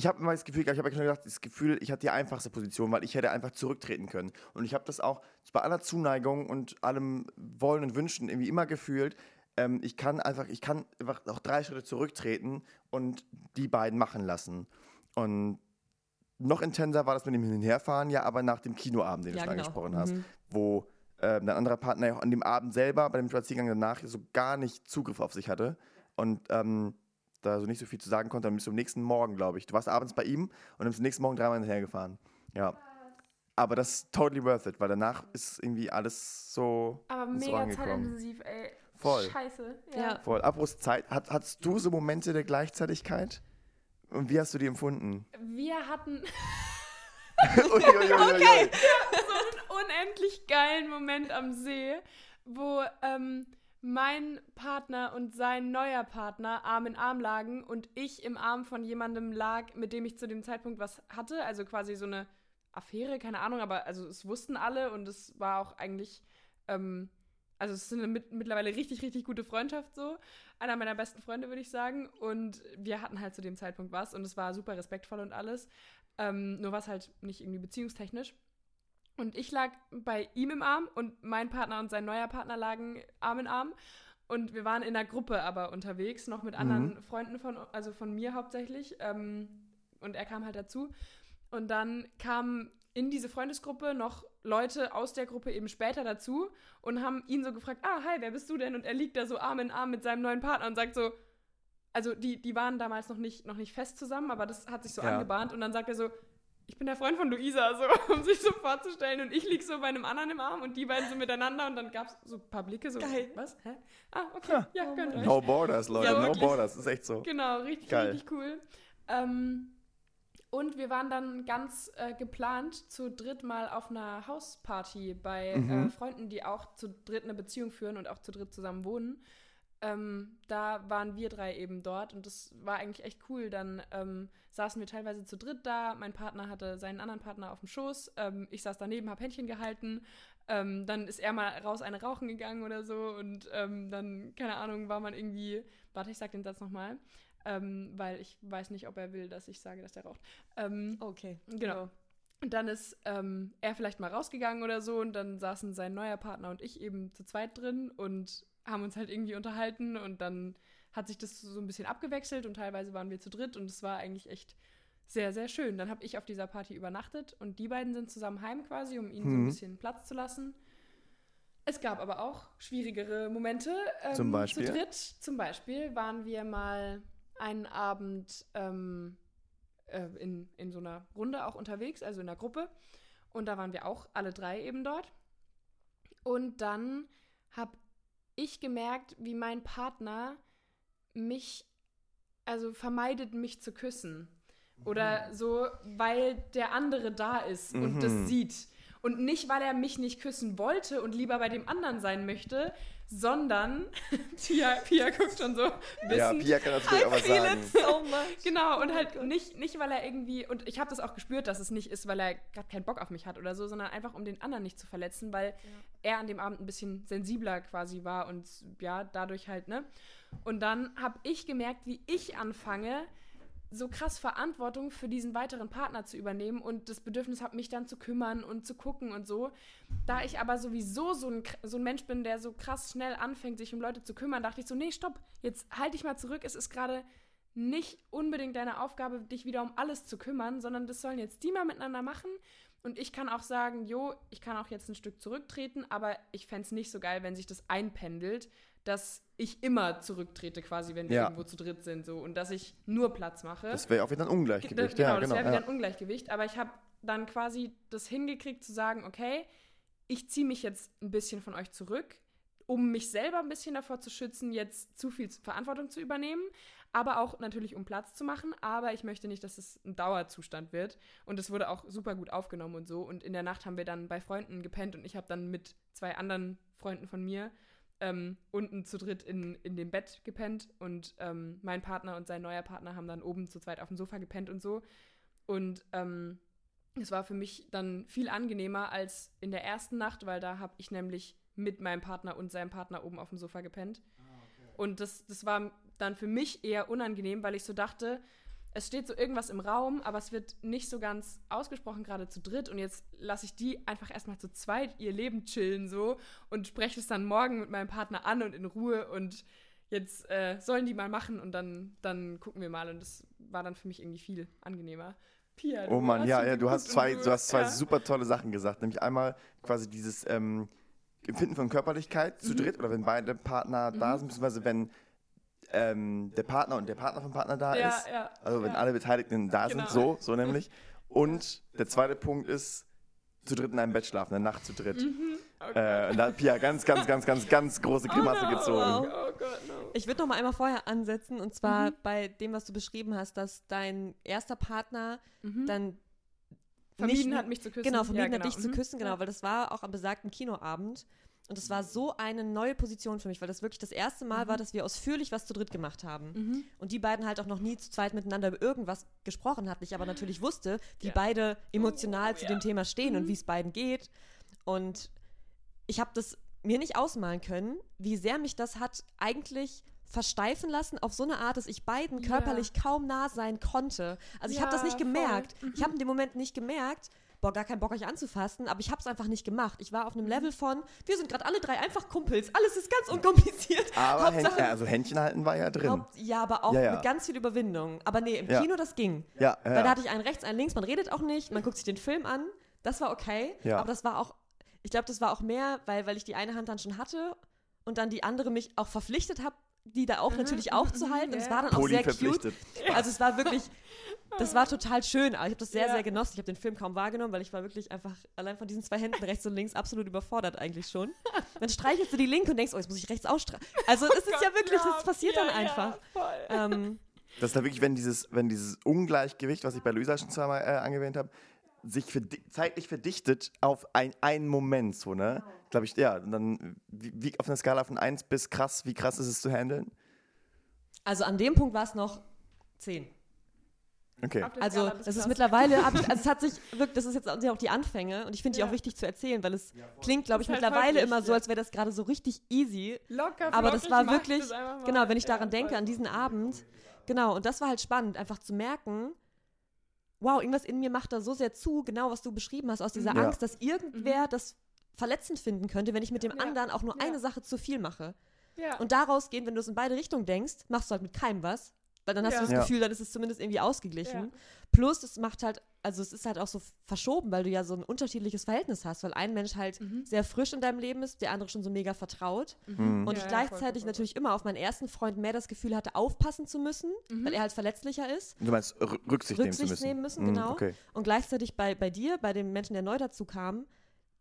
ich habe immer das Gefühl, ich habe gedacht, das Gefühl, ich hatte die einfachste Position, weil ich hätte einfach zurücktreten können. Und ich habe das auch bei aller Zuneigung und allem Wollen und Wünschen irgendwie immer gefühlt. Ähm, ich kann einfach, ich kann einfach auch drei Schritte zurücktreten und die beiden machen lassen. Und noch intenser war das mit dem Hin- und Herfahren, ja, aber nach dem Kinoabend, den Ja, du schon genau. angesprochen hast, Mhm. wo ähm, dein anderer Partner ja auch an dem Abend selber, bei dem Spaziergang danach, so gar nicht Zugriff auf sich hatte und ähm, da so nicht so viel zu sagen konnte. Dann bist du am nächsten Morgen, glaube ich. Du warst abends bei ihm und dann bist du am nächsten Morgen dreimal hinterher gefahren. Ja. Aber das ist totally worth it, weil danach ist irgendwie alles so. Aber so mega angekommen. zeitintensiv, ey. Voll. Scheiße. Ja. Voll. Apropos Zeit, hat, hattest du so Momente der Gleichzeitigkeit? Und wie hast du die empfunden? Wir hatten Uiuiuiui. so einen unendlich geilen Moment am See, wo ähm, mein Partner und sein neuer Partner Arm in Arm lagen und ich im Arm von jemandem lag, mit dem ich zu dem Zeitpunkt was hatte. Also quasi so eine Affäre, keine Ahnung, aber also es wussten alle und es war auch eigentlich, ähm, also es ist eine mit, mittlerweile richtig, richtig gute Freundschaft so. Einer meiner besten Freunde, würde ich sagen. Und wir hatten halt zu dem Zeitpunkt was und es war super respektvoll und alles. Ähm, nur was halt nicht irgendwie beziehungstechnisch. Und ich lag bei ihm im Arm und mein Partner und sein neuer Partner lagen Arm in Arm. Und wir waren in einer Gruppe aber unterwegs, noch mit anderen Freunden von, also von mir hauptsächlich. Ähm, und er kam halt dazu. Und dann kamen in diese Freundesgruppe noch Leute aus der Gruppe eben später dazu und haben ihn so gefragt, ah, hi, wer bist du denn? Und er liegt da so Arm in Arm mit seinem neuen Partner und sagt so, also die, die waren damals noch nicht, noch nicht fest zusammen, aber das hat sich so Ja. angebahnt. Und dann sagt er so, ich bin der Freund von Luisa, so, um sich so vorzustellen. Und ich lieg so bei einem anderen im Arm und die beiden so miteinander. Und dann gab es so ein paar Blicke, so, Geil. was? Hä? Ah, okay, ja, Oh gönnt euch. No Borders, Leute, Ja, no wirklich. Borders, ist echt so. Genau, richtig, Geil. richtig cool. Ähm, und wir waren dann ganz äh, geplant zu dritt mal auf einer Hausparty bei Mhm. äh, Freunden, die auch zu dritt eine Beziehung führen und auch zu dritt zusammen wohnen. Ähm, da waren wir drei eben dort und das war eigentlich echt cool. Dann ähm, saßen wir teilweise zu dritt da. Mein Partner hatte seinen anderen Partner auf dem Schoß. Ähm, ich saß daneben, hab Händchen gehalten. Ähm, dann ist er mal raus eine rauchen gegangen oder so und ähm, dann, keine Ahnung, war man irgendwie. Warte, ich sag den Satz nochmal, ähm, weil ich weiß nicht, ob er will, dass ich sage, dass er raucht. Okay. Genau. Und dann ist ähm, er vielleicht mal rausgegangen oder so und dann saßen sein neuer Partner und ich eben zu zweit drin und haben uns halt irgendwie unterhalten und dann hat sich das so ein bisschen abgewechselt und teilweise waren wir zu dritt und es war eigentlich echt sehr, sehr schön. Dann habe ich auf dieser Party übernachtet und die beiden sind zusammen heim quasi, um ihnen so ein Mhm. bisschen Platz zu lassen. Es gab aber auch schwierigere Momente. Ähm, Zum Beispiel? Zu dritt zum Beispiel waren wir mal einen Abend ähm, äh, in, in so einer Runde auch unterwegs, also in einer Gruppe. Und da waren wir auch alle drei eben dort. Und dann habe ich gemerkt, wie mein Partner mich, also vermeidet, mich zu küssen. Oder so, weil der andere da ist und Mhm. das sieht. Und nicht, weil er mich nicht küssen wollte und lieber bei dem anderen sein möchte, sondern, Pia, Pia guckt schon so, Ja, wissend, Pia kann natürlich auch was sagen. so much. Genau, und Oh halt nicht, nicht, weil er irgendwie, und ich habe das auch gespürt, dass es nicht ist, weil er gerade keinen Bock auf mich hat oder so, sondern einfach, um den anderen nicht zu verletzen, weil er an dem Abend ein bisschen sensibler quasi war und ja, dadurch halt, ne? Und dann habe ich gemerkt, wie ich anfange, so krass Verantwortung für diesen weiteren Partner zu übernehmen und das Bedürfnis habe, mich dann zu kümmern und zu gucken und so. Da ich aber sowieso so ein, so ein Mensch bin, der so krass schnell anfängt, sich um Leute zu kümmern, dachte ich so, nee, stopp, jetzt halt dich mal zurück. Es ist gerade nicht unbedingt deine Aufgabe, dich wieder um alles zu kümmern, sondern das sollen jetzt die mal miteinander machen. Und ich kann auch sagen, jo, ich kann auch jetzt ein Stück zurücktreten, aber ich fände es nicht so geil, wenn sich das einpendelt, dass ich immer zurücktrete quasi, wenn wir Ja. irgendwo zu dritt sind so und dass ich nur Platz mache. Das wäre auch wieder ein Ge- Ungleichgewicht. genau, ja, das genau. wäre wieder ja. ein Ungleichgewicht. Aber ich habe dann quasi das hingekriegt zu sagen, okay, ich ziehe mich jetzt ein bisschen von euch zurück, um mich selber ein bisschen davor zu schützen, jetzt zu viel Verantwortung zu übernehmen, aber auch natürlich um Platz zu machen. Aber ich möchte nicht, dass es ein Dauerzustand wird. Und es wurde auch super gut aufgenommen und so. Und in der Nacht haben wir dann bei Freunden gepennt und ich habe dann mit zwei anderen Freunden von mir ähm, unten zu dritt in, in dem Bett gepennt und ähm, mein Partner und sein neuer Partner haben dann oben zu zweit auf dem Sofa gepennt und so. Und ähm, es war für mich dann viel angenehmer als in der ersten Nacht, weil da habe ich nämlich mit meinem Partner und seinem Partner oben auf dem Sofa gepennt. Und das, das war dann für mich eher unangenehm, weil ich so dachte, es steht so irgendwas im Raum, aber es wird nicht so ganz ausgesprochen, gerade zu dritt. Und jetzt lasse ich die einfach erstmal zu zweit ihr Leben chillen so und spreche es dann morgen mit meinem Partner an und in Ruhe und jetzt äh, sollen die mal machen und dann, dann gucken wir mal. Und das war dann für mich irgendwie viel angenehmer. Pia, Oh Mann, ja, ja, du hast zwei, du hast zwei ja. super tolle Sachen gesagt. Nämlich einmal quasi dieses ähm, Empfinden von Körperlichkeit Mhm. zu dritt oder wenn beide Partner da sind, beziehungsweise wenn ähm, der Partner und der Partner vom Partner da Ja, ist. ja, Also wenn ja. alle Beteiligten da Genau. sind, so, so nämlich. Und der zweite Punkt ist, zu dritt in einem Bett schlafen, eine Nacht zu dritt. Oh Äh, und da hat Pia ganz, ganz, ganz, ganz, ganz große Grimasse no. gezogen. Oh Gott, no. Ich würde noch mal einmal vorher ansetzen und zwar bei dem, was du beschrieben hast, dass dein erster Partner dann Vermieden nicht, hat, mich zu küssen. Genau, vermieden Ja, hat, dich zu Mhm. küssen, genau, weil das war auch am besagten Kinoabend. Und das war so eine neue Position für mich, weil das wirklich das erste Mal Mhm. war, dass wir ausführlich was zu dritt gemacht haben. Und die beiden halt auch noch nie zu zweit miteinander über irgendwas gesprochen hatten. Ich aber natürlich wusste, wie Ja. beide emotional zu ja. dem Thema stehen Mhm. und wie es beiden geht. Und ich habe das mir nicht ausmalen können, wie sehr mich das hat eigentlich versteifen lassen auf so eine Art, dass ich beiden Ja. körperlich kaum nah sein konnte. Also ich habe das Ja, nicht gemerkt. Ich habe in dem Moment nicht gemerkt, boah, gar keinen Bock euch anzufassen, aber ich habe es einfach nicht gemacht. Ich war auf einem Mhm. Level von, wir sind gerade alle drei einfach Kumpels, alles ist ganz unkompliziert. Aber Händchen, Hauptsache- also Händchen halten war ja drin. Haupt, ja, aber auch Ja, ja. mit ganz viel Überwindung. Aber nee, im. Kino, das ging. Ja, Weil da hatte ich einen rechts, einen links, man redet auch nicht, man guckt sich den Film an. Das war okay. Ja. Aber das war auch, ich glaube, das war auch mehr, weil, weil ich die eine Hand dann schon hatte und dann die andere mich auch verpflichtet habe, die da auch natürlich auch zu halten. Und es war dann auch sehr cute. Also es war wirklich, das war total schön. Aber Ich habe das sehr, Ja. sehr genossen. Ich habe den Film kaum wahrgenommen, weil ich war wirklich einfach allein von diesen zwei Händen rechts und links absolut überfordert eigentlich schon. Dann streichelst du die linke und denkst, oh, jetzt muss ich rechts ausstreichen. Also es ist ja wirklich, das passiert ja, dann einfach. Ja, voll. Ähm, Das ist da wirklich, wenn dieses, wenn dieses Ungleichgewicht, was ich bei Luisa schon zweimal äh, angewähnt habe, sich verdi zeitlich verdichtet auf ein, einen Moment, so, ne? Glaube ich, ja. Und dann, wie, wie auf einer Skala von 1 bis krass, wie krass ist es zu handeln? also an dem Punkt war es noch zehn. Okay. Auf der Also es ist krass. mittlerweile, ich, also es hat sich wirklich, das ist jetzt auch die Anfänge und ich finde die Ja. auch wichtig zu erzählen, weil es klingt, glaube ich, halt mittlerweile wirklich, immer so, ja. als wäre das gerade so richtig easy. Locker, Aber das war wirklich, das genau, wenn ich Ja, daran denke, an diesen Abend, genau, und das war halt spannend, einfach zu merken, wow, irgendwas in mir macht da so sehr zu, genau was du beschrieben hast, aus dieser Ja. Angst, dass irgendwer das verletzend finden könnte, wenn ich mit dem Mhm. Ja. anderen auch nur Ja. eine Sache zu viel mache. Ja. Und daraus gehen, wenn du es in beide Richtungen denkst, machst du halt mit keinem was. Weil dann hast Ja. du das Ja. Gefühl, dann ist es zumindest irgendwie ausgeglichen. Ja. Plus, es macht halt, also es ist halt auch so verschoben, weil du ja so ein unterschiedliches Verhältnis hast, weil ein Mensch halt Mhm. sehr frisch in deinem Leben ist, der andere schon so mega vertraut. Mhm. Und Ja, ich ja, gleichzeitig voll, voll, voll. natürlich immer auf meinen ersten Freund mehr das Gefühl hatte, aufpassen zu müssen, Mhm. weil er halt verletzlicher ist. Du meinst R Rücksicht, nehmen zu Rücksicht müssen. nehmen müssen, Mhm, genau. Okay. Und gleichzeitig bei, bei dir, bei dem Menschen, der neu dazu kam,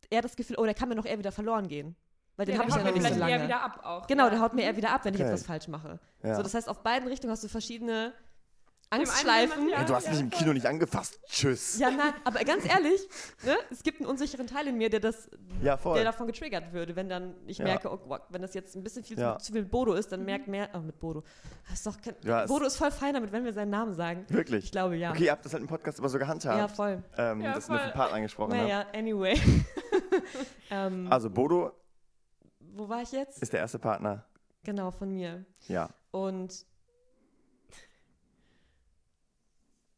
er das Gefühl, oh, der kann mir noch eher wieder verloren gehen. Weil den ja, habe der ich ja haut noch mir nicht so vielleicht lange. eher wieder ab auch. Genau, ja. der haut mir eher wieder ab, wenn ich Okay. etwas falsch mache. Ja. So, das heißt, auf beiden Richtungen hast du verschiedene Angstschleifen. Ey, du hast ja, mich im voll. Kino nicht angefasst. Tschüss. Ja, nein, aber ganz ehrlich, ne, es gibt einen unsicheren Teil in mir, der das, Ja, voll. der davon getriggert würde, wenn dann ich Ja. merke, oh, wenn das jetzt ein bisschen viel Ja. zu, viel Bodo ist, dann merkt mehr, oh, mit Bodo. Das ist doch kein, Ja, Bodo ist voll fein damit, wenn wir seinen Namen sagen. Wirklich. Ich glaube, ja. Okay, ihr habt das halt im Podcast aber so gehandhabt. ja, voll. ähm, Ja, dass ihr nur voll. Partner angesprochen habt. Naja, anyway. ähm, Also Bodo wo war ich jetzt? ist der erste Partner. Genau, von mir. Ja. Und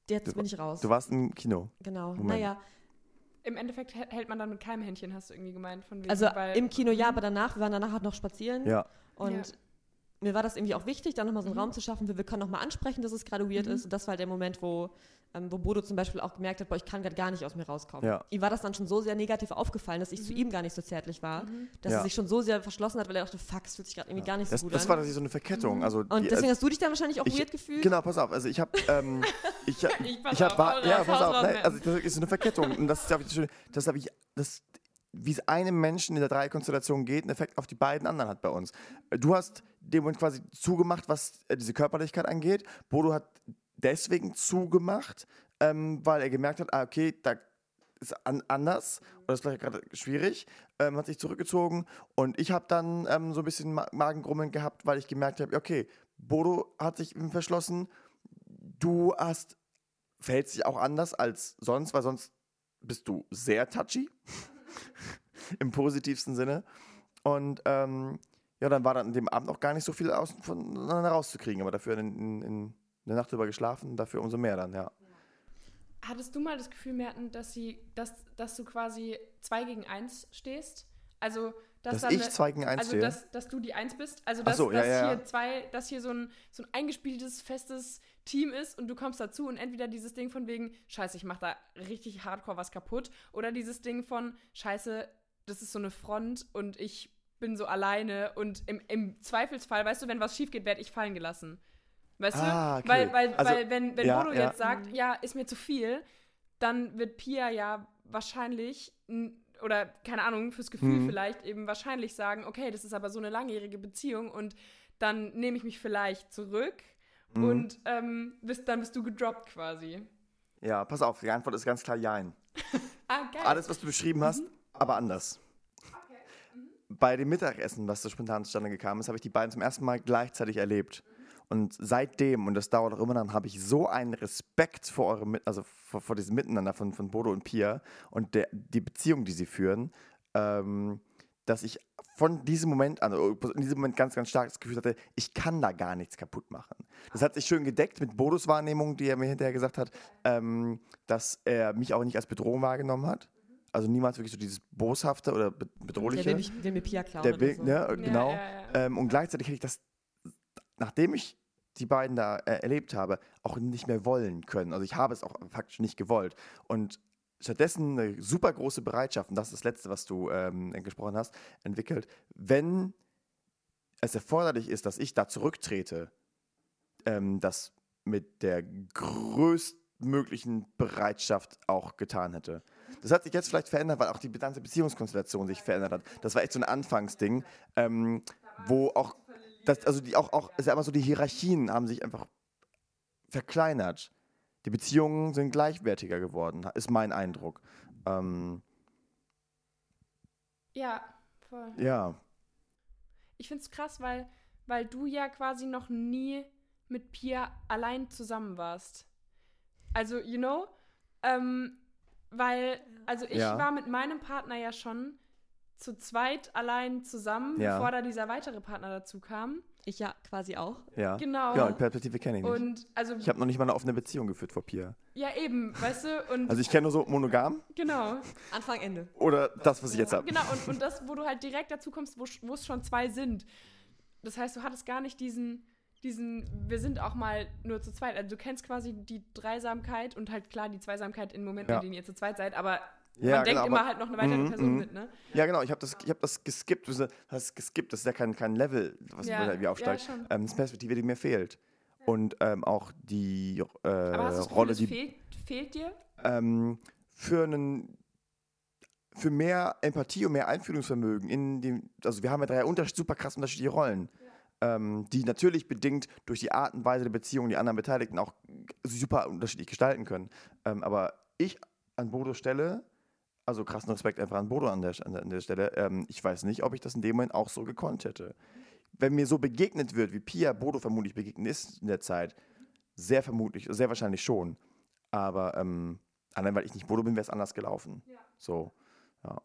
jetzt Du- bin ich raus. Du warst im Kino. genau. Moment. Naja, Im Endeffekt hält man dann mit keinem Händchen, hast du irgendwie gemeint. Von wegen, also weil, im Kino ja, aber danach, wir waren danach halt noch spazieren. Ja. Und Ja. mir war das irgendwie auch wichtig, da nochmal so einen Mhm. Raum zu schaffen, für wir können nochmal ansprechen, dass es gerade weird Mhm. ist. Und das war halt der Moment, wo, ähm, wo Bodo zum Beispiel auch gemerkt hat, boah, ich kann gerade gar nicht aus mir rauskommen. Ja. Ihm war das dann schon so sehr negativ aufgefallen, dass ich zu Mhm. ihm gar nicht so zärtlich war, Mhm. dass Ja. er sich schon so sehr verschlossen hat, weil er dachte, fuck, es fühlt sich gerade irgendwie gar nicht so Das, gut das an. war tatsächlich so eine Verkettung. Also und die, deswegen also, hast du dich dann wahrscheinlich auch ich- weird gefühlt? Genau, pass auf. Also ich habe, ähm, ich, hab- Ich pass ich habe, auf, hau ja, pass auf. Ne, Matt. also das ist eine Verkettung und das ist, glaube ich, das. Das habe ich, das, wie es einem Menschen in der Dreierkonstellation geht, einen Effekt auf die beiden anderen hat bei uns. Du hast dem Moment quasi zugemacht, was äh, diese Körperlichkeit angeht. Bodo hat deswegen zugemacht, ähm, weil er gemerkt hat, ah, okay, da ist an, anders oder ist vielleicht gerade schwierig, ähm, hat sich zurückgezogen. Und ich habe dann ähm, so ein bisschen Ma Magengrummeln gehabt, weil ich gemerkt habe, okay, Bodo hat sich verschlossen, du hast, verhältst dich auch anders als sonst, weil sonst bist du sehr touchy, im positivsten Sinne. Und ähm, ja, dann war dann an dem Abend auch gar nicht so viel aus, voneinander rauszukriegen, aber dafür in, in, in eine Nacht drüber geschlafen, dafür umso mehr dann, ja. Hattest du mal das Gefühl, Merten, dass, sie, dass, dass du quasi zwei gegen eins stehst? Also, dass, Dass ich eine- zwei gegen eins also stehe. dass, dass du die Eins bist, also dass, so, ja, dass ja, hier ja. zwei, dass hier so ein, so ein eingespieltes, festes Team ist und du kommst dazu und entweder dieses Ding von wegen, scheiße, ich mach da richtig hardcore was kaputt, oder dieses Ding von, scheiße, das ist so eine Front und ich bin so alleine und im, im Zweifelsfall, weißt du, wenn was schief geht, werde ich fallen gelassen. Weißt Ah, du? okay. Weil, weil, Also, weil wenn, wenn ja, Bodo ja. jetzt sagt, ja, ist mir zu viel, dann wird Pia ja wahrscheinlich, oder keine Ahnung, fürs Gefühl Mhm. vielleicht eben wahrscheinlich sagen, okay, das ist aber so eine langjährige Beziehung und dann nehme ich mich vielleicht zurück Mhm. und ähm, bist, dann bist du gedroppt quasi. Ja, pass auf, die Antwort ist ganz klar Jein. Ah, geil. Alles, was du beschrieben hast, aber anders. Bei dem Mittagessen, was so spontan zustande gekommen ist, habe ich die beiden zum ersten Mal gleichzeitig erlebt. Und seitdem, und das dauert auch immer dann, habe ich so einen Respekt vor eurem, also vor, vor diesem Miteinander von, von Bodo und Pia und der, die Beziehung, die sie führen, ähm, dass ich von diesem Moment an, oder in diesem Moment ganz, ganz stark das Gefühl hatte, ich kann da gar nichts kaputt machen. Das hat sich schön gedeckt mit Bodos Wahrnehmung, die er mir hinterher gesagt hat, ähm, dass er mich auch nicht als Bedrohung wahrgenommen hat. Also niemals wirklich so dieses Boshafte oder be Der Bedrohliche. will, mich, will mir Pia klauen. Der will, so. ne, Ja, genau. ja, ja. Ähm, und gleichzeitig hätte ich das, nachdem ich die beiden da äh, erlebt habe, auch nicht mehr wollen können. Also ich habe es auch faktisch nicht gewollt. Und stattdessen eine super große Bereitschaft, und das ist das Letzte, was du ähm, gesprochen hast, entwickelt, wenn es erforderlich ist, dass ich da zurücktrete, ähm, das mit der größtmöglichen Bereitschaft auch getan hätte. Das hat sich jetzt vielleicht verändert, weil auch die ganze Beziehungskonstellation sich verändert hat. Das war echt so ein Anfangsding, ähm, wo auch, das, also die auch, auch, ist ja immer so, die Hierarchien haben sich einfach verkleinert. Die Beziehungen sind gleichwertiger geworden, ist mein Eindruck. Ähm, ja, voll. ja, Ich finde es krass, weil, weil du ja quasi noch nie mit Pia allein zusammen warst. Also, you know? Ähm, weil, also ich Ja. war mit meinem Partner ja schon zu zweit allein zusammen, Ja. bevor da dieser weitere Partner dazu kam. Ich ja quasi auch. ja. Genau. Ja, die Perspektive kenne ich nicht. Und also, ich habe noch nicht mal eine offene Beziehung geführt vor Pia. ja eben, weißt du? Und Also ich kenne nur so monogam genau. Anfang, Ende. oder das, was ich jetzt habe. Genau, und, und das, wo du halt direkt dazu kommst, wo wo es schon zwei sind. Das heißt, du hattest gar nicht diesen, diesen, wir sind auch mal nur zu zweit. Also du kennst quasi die Dreisamkeit und halt klar die Zweisamkeit in Momenten, Ja. in denen ihr zu zweit seid, aber Ja, man denkt genau, immer aber- halt noch eine weitere Mhm, Person mhm. mit, ne? Ja, genau, ich habe das, ich hab das geskippt. Das ist geskippt, das ist ja kein, kein Level, was Ja, ja, wie aufsteigt. ja, ähm, das ist eine Perspektive, die mir fehlt. Und ähm, auch die äh, Aber hast du das Gefühl, Rolle, es die fehlt, fehlt dir? ähm, für einen für mehr Empathie und mehr Einfühlungsvermögen in dem, also wir haben ja drei unterschied, super krass unterschiedliche Rollen, ähm, die natürlich bedingt durch die Art und Weise der Beziehung die anderen Beteiligten auch super unterschiedlich gestalten können. Ähm, aber ich an Bodo Stelle, also krassen Respekt einfach an Bodo an der, an der, Stelle, ähm, ich weiß nicht, ob ich das in dem Moment auch so gekonnt hätte. Wenn mir so begegnet wird, wie Pia Bodo vermutlich begegnet ist in der Zeit, sehr vermutlich, sehr wahrscheinlich schon. Aber ähm, allein weil ich nicht Bodo bin, wäre es anders gelaufen. So, ja.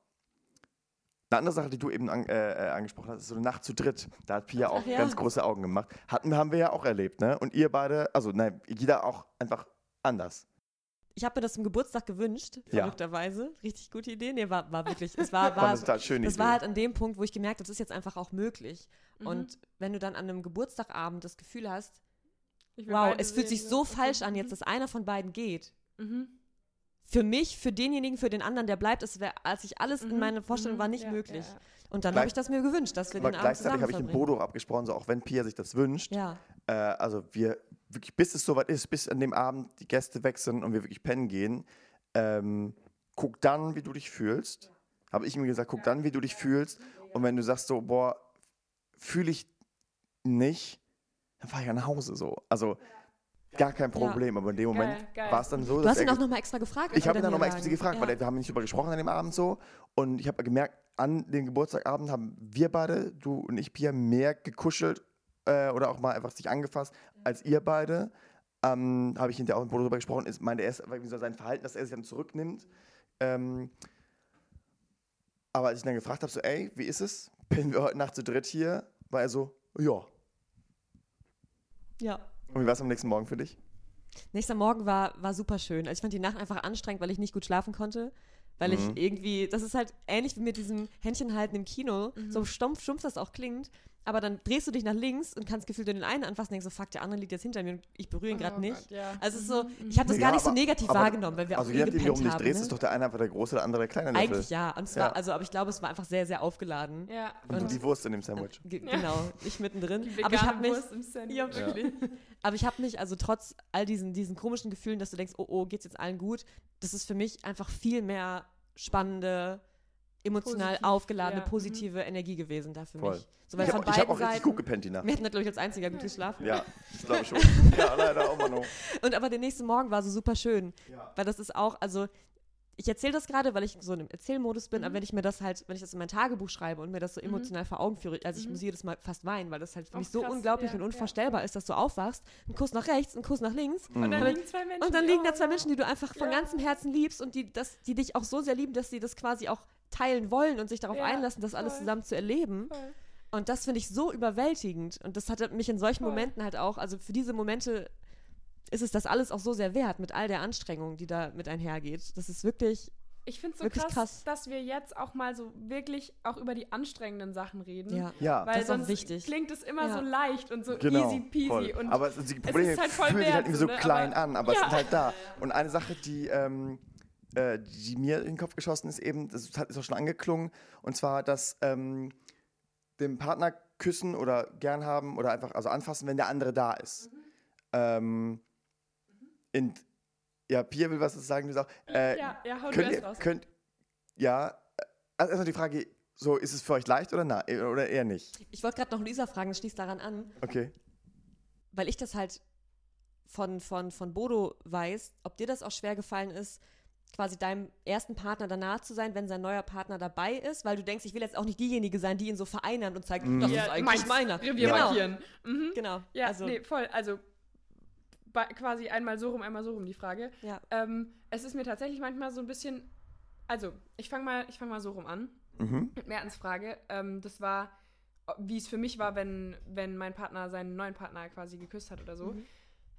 Eine andere Sache, die du eben an, äh, äh, angesprochen hast, ist so eine Nacht zu dritt. Da hat Pia auch ja. ganz große Augen gemacht. Hatten, haben wir ja auch erlebt, ne? Und ihr beide, also nein, jeder auch einfach anders. Ich habe mir das zum Geburtstag gewünscht, Ja. verrückterweise. Richtig gute Idee. Nee, war, war wirklich. Es war, War war, das Idee. war halt an dem Punkt, wo ich gemerkt habe, das ist jetzt einfach auch möglich. Mhm. Und wenn du dann an einem Geburtstagabend das Gefühl hast, wow, es fühlt sehen, sich so falsch an Mhm. jetzt, dass einer von beiden geht. Mhm. Für mich, für denjenigen, für den anderen, der bleibt, es wär, als ich alles in Mhm. meiner Vorstellung Mhm. war nicht Ja, möglich. ja, ja. Und dann habe ich das mir gewünscht, dass wir Aber den Abend gleichzeitig habe ich mit verbringen. Bodo abgesprochen, so auch wenn Pia sich das wünscht, Ja, äh, also wir wirklich, bis es soweit ist, bis an dem Abend die Gäste wechseln und wir wirklich pennen gehen, ähm, guck dann, wie du dich fühlst. Habe ich ihm gesagt, guck dann, wie du dich fühlst. Und wenn du sagst so, boah, fühle ich nicht, dann fahre ich nach Hause so. Also gar kein Ja. Problem, aber in dem Moment war es dann so, du dass hast ihn auch nochmal extra gefragt. ich habe ihn dann nochmal explizit gefragt, ja. weil wir haben nicht drüber gesprochen an dem Abend so. Und ich habe gemerkt, an dem Geburtstagabend haben wir beide, du und ich, Pia, mehr gekuschelt äh, oder auch mal einfach sich angefasst als ihr beide. Ähm, habe ich hinterher auch mit Bodo darüber gesprochen, ist, meinte er ist irgendwie so sein Verhalten, dass er sich dann zurücknimmt. Ähm, aber als ich dann gefragt habe, so, ey, wie ist es? Bin wir heute Nacht zu dritt hier? War er so, ja. Ja, Und wie war es am nächsten Morgen für dich? Nächster Morgen war, war super schön. Also ich fand die Nacht einfach anstrengend, weil ich nicht gut schlafen konnte. Weil ich Mhm. irgendwie, das ist halt ähnlich wie mit diesem Händchenhalten im Kino, so stumpf, stumpf das auch klingt. Aber dann drehst du dich nach links und kannst gefühlt den einen anfassen und denkst so, fuck, der andere liegt jetzt hinter mir und ich berühre ihn gerade Oh nicht. Gott, ja. Also es ist so, Mhm, ich habe das Ja, gar nicht so aber- negativ aber- wahrgenommen, weil wir Also auch je nie nachdem, wie du um gepennt dich drehst, ne? ist doch der eine einfach der große, der andere der kleine Löffel. Eigentlich ja. Und zwar, Ja. also, aber ich glaube, es war einfach sehr, sehr aufgeladen. Ja. Und, Und- die Wurst in dem Sandwich. Ge genau, ich mittendrin. Die Aber ich habe mich, Wurst im Sandwich. Ja, wirklich. Aber ich habe mich, also trotz all diesen, diesen komischen Gefühlen, dass du denkst, oh, oh, geht's jetzt allen gut, das ist für mich einfach viel mehr spannende, emotional Positiv, aufgeladene, ja, mhm. positive Energie gewesen da für Voll. mich. So, weil Ich von habe hab auch richtig gut gepennt die Nacht. Wir hatten glaube ich, als einziger gut geschlafen. Ja, das glaube ich schon. ja, leider auch mal noch. Und aber der nächste Morgen war so super schön. Ja. Weil das ist auch, also ich erzähle das gerade, weil ich so in einem Erzählmodus bin, aber wenn ich mir das halt, wenn ich das in mein Tagebuch schreibe und mir das so Mhm. emotional vor Augen führe, also ich Mhm. muss jedes Mal fast weinen, weil das halt für Auch mich so krass, unglaublich ja, und ja. unvorstellbar ist, dass du aufwachst, ein Kuss nach rechts, ein Kuss nach links Und dann Mhm. liegen zwei Menschen. und dann liegen da zwei ja. Menschen, die du einfach von Ja. ganzem Herzen liebst und die, das, die dich auch so sehr lieben, dass sie das quasi auch teilen wollen und sich darauf Ja, einlassen, das alles voll. zusammen zu erleben. Voll. Und das finde ich so überwältigend. Und das hat mich in solchen Voll. Momenten halt auch, also für diese Momente ist es das alles auch so sehr wert, mit all der Anstrengung, die da mit einhergeht. Das ist wirklich, Ich finde es so krass, krass. dass wir jetzt auch mal so wirklich auch über die anstrengenden Sachen reden. ja. Ja, Weil Das sonst wichtig. klingt es immer Ja. so leicht und so genau. easy peasy. voll. Und aber es- die Probleme ist halt voll fühlen sich halt irgendwie so, ne? klein Aber- an, aber es Ja. sind halt da. Und eine Sache, die, ähm, äh, die mir in den Kopf geschossen ist, eben, das hat- ist auch schon angeklungen, und zwar, dass ähm, dem Partner küssen oder gern haben oder einfach also anfassen, wenn der andere da ist. Mhm. Ähm, in, ja, Pia will was sagen, du sagst auch. Äh, ja, ja, hau du könnt erst ihr, raus. könnt, ja, äh, also erstmal die Frage, so, ist es für euch leicht oder, na, oder eher nicht? Ich wollte gerade noch Luisa fragen, das schließt daran an, Okay. weil ich das halt von, von, von Bodo weiß, ob dir das auch schwer gefallen ist, quasi deinem ersten Partner danach zu sein, wenn sein neuer Partner dabei ist, weil du denkst, ich will jetzt auch nicht diejenige sein, die ihn so vereinert und zeigt, Mhm. das Ja, ist eigentlich meiner. Revier genau. markieren. Mhm. genau. Ja, also, nee, voll. Also quasi einmal so rum, einmal so rum die Frage. ja. Ähm, es ist mir tatsächlich manchmal so ein bisschen. Also, ich fange mal, ich fang mal so rum an. Mhm. Mit Mertens Frage. Ähm, das war, wie es für mich war, wenn, wenn mein Partner seinen neuen Partner quasi geküsst hat oder so. Mhm.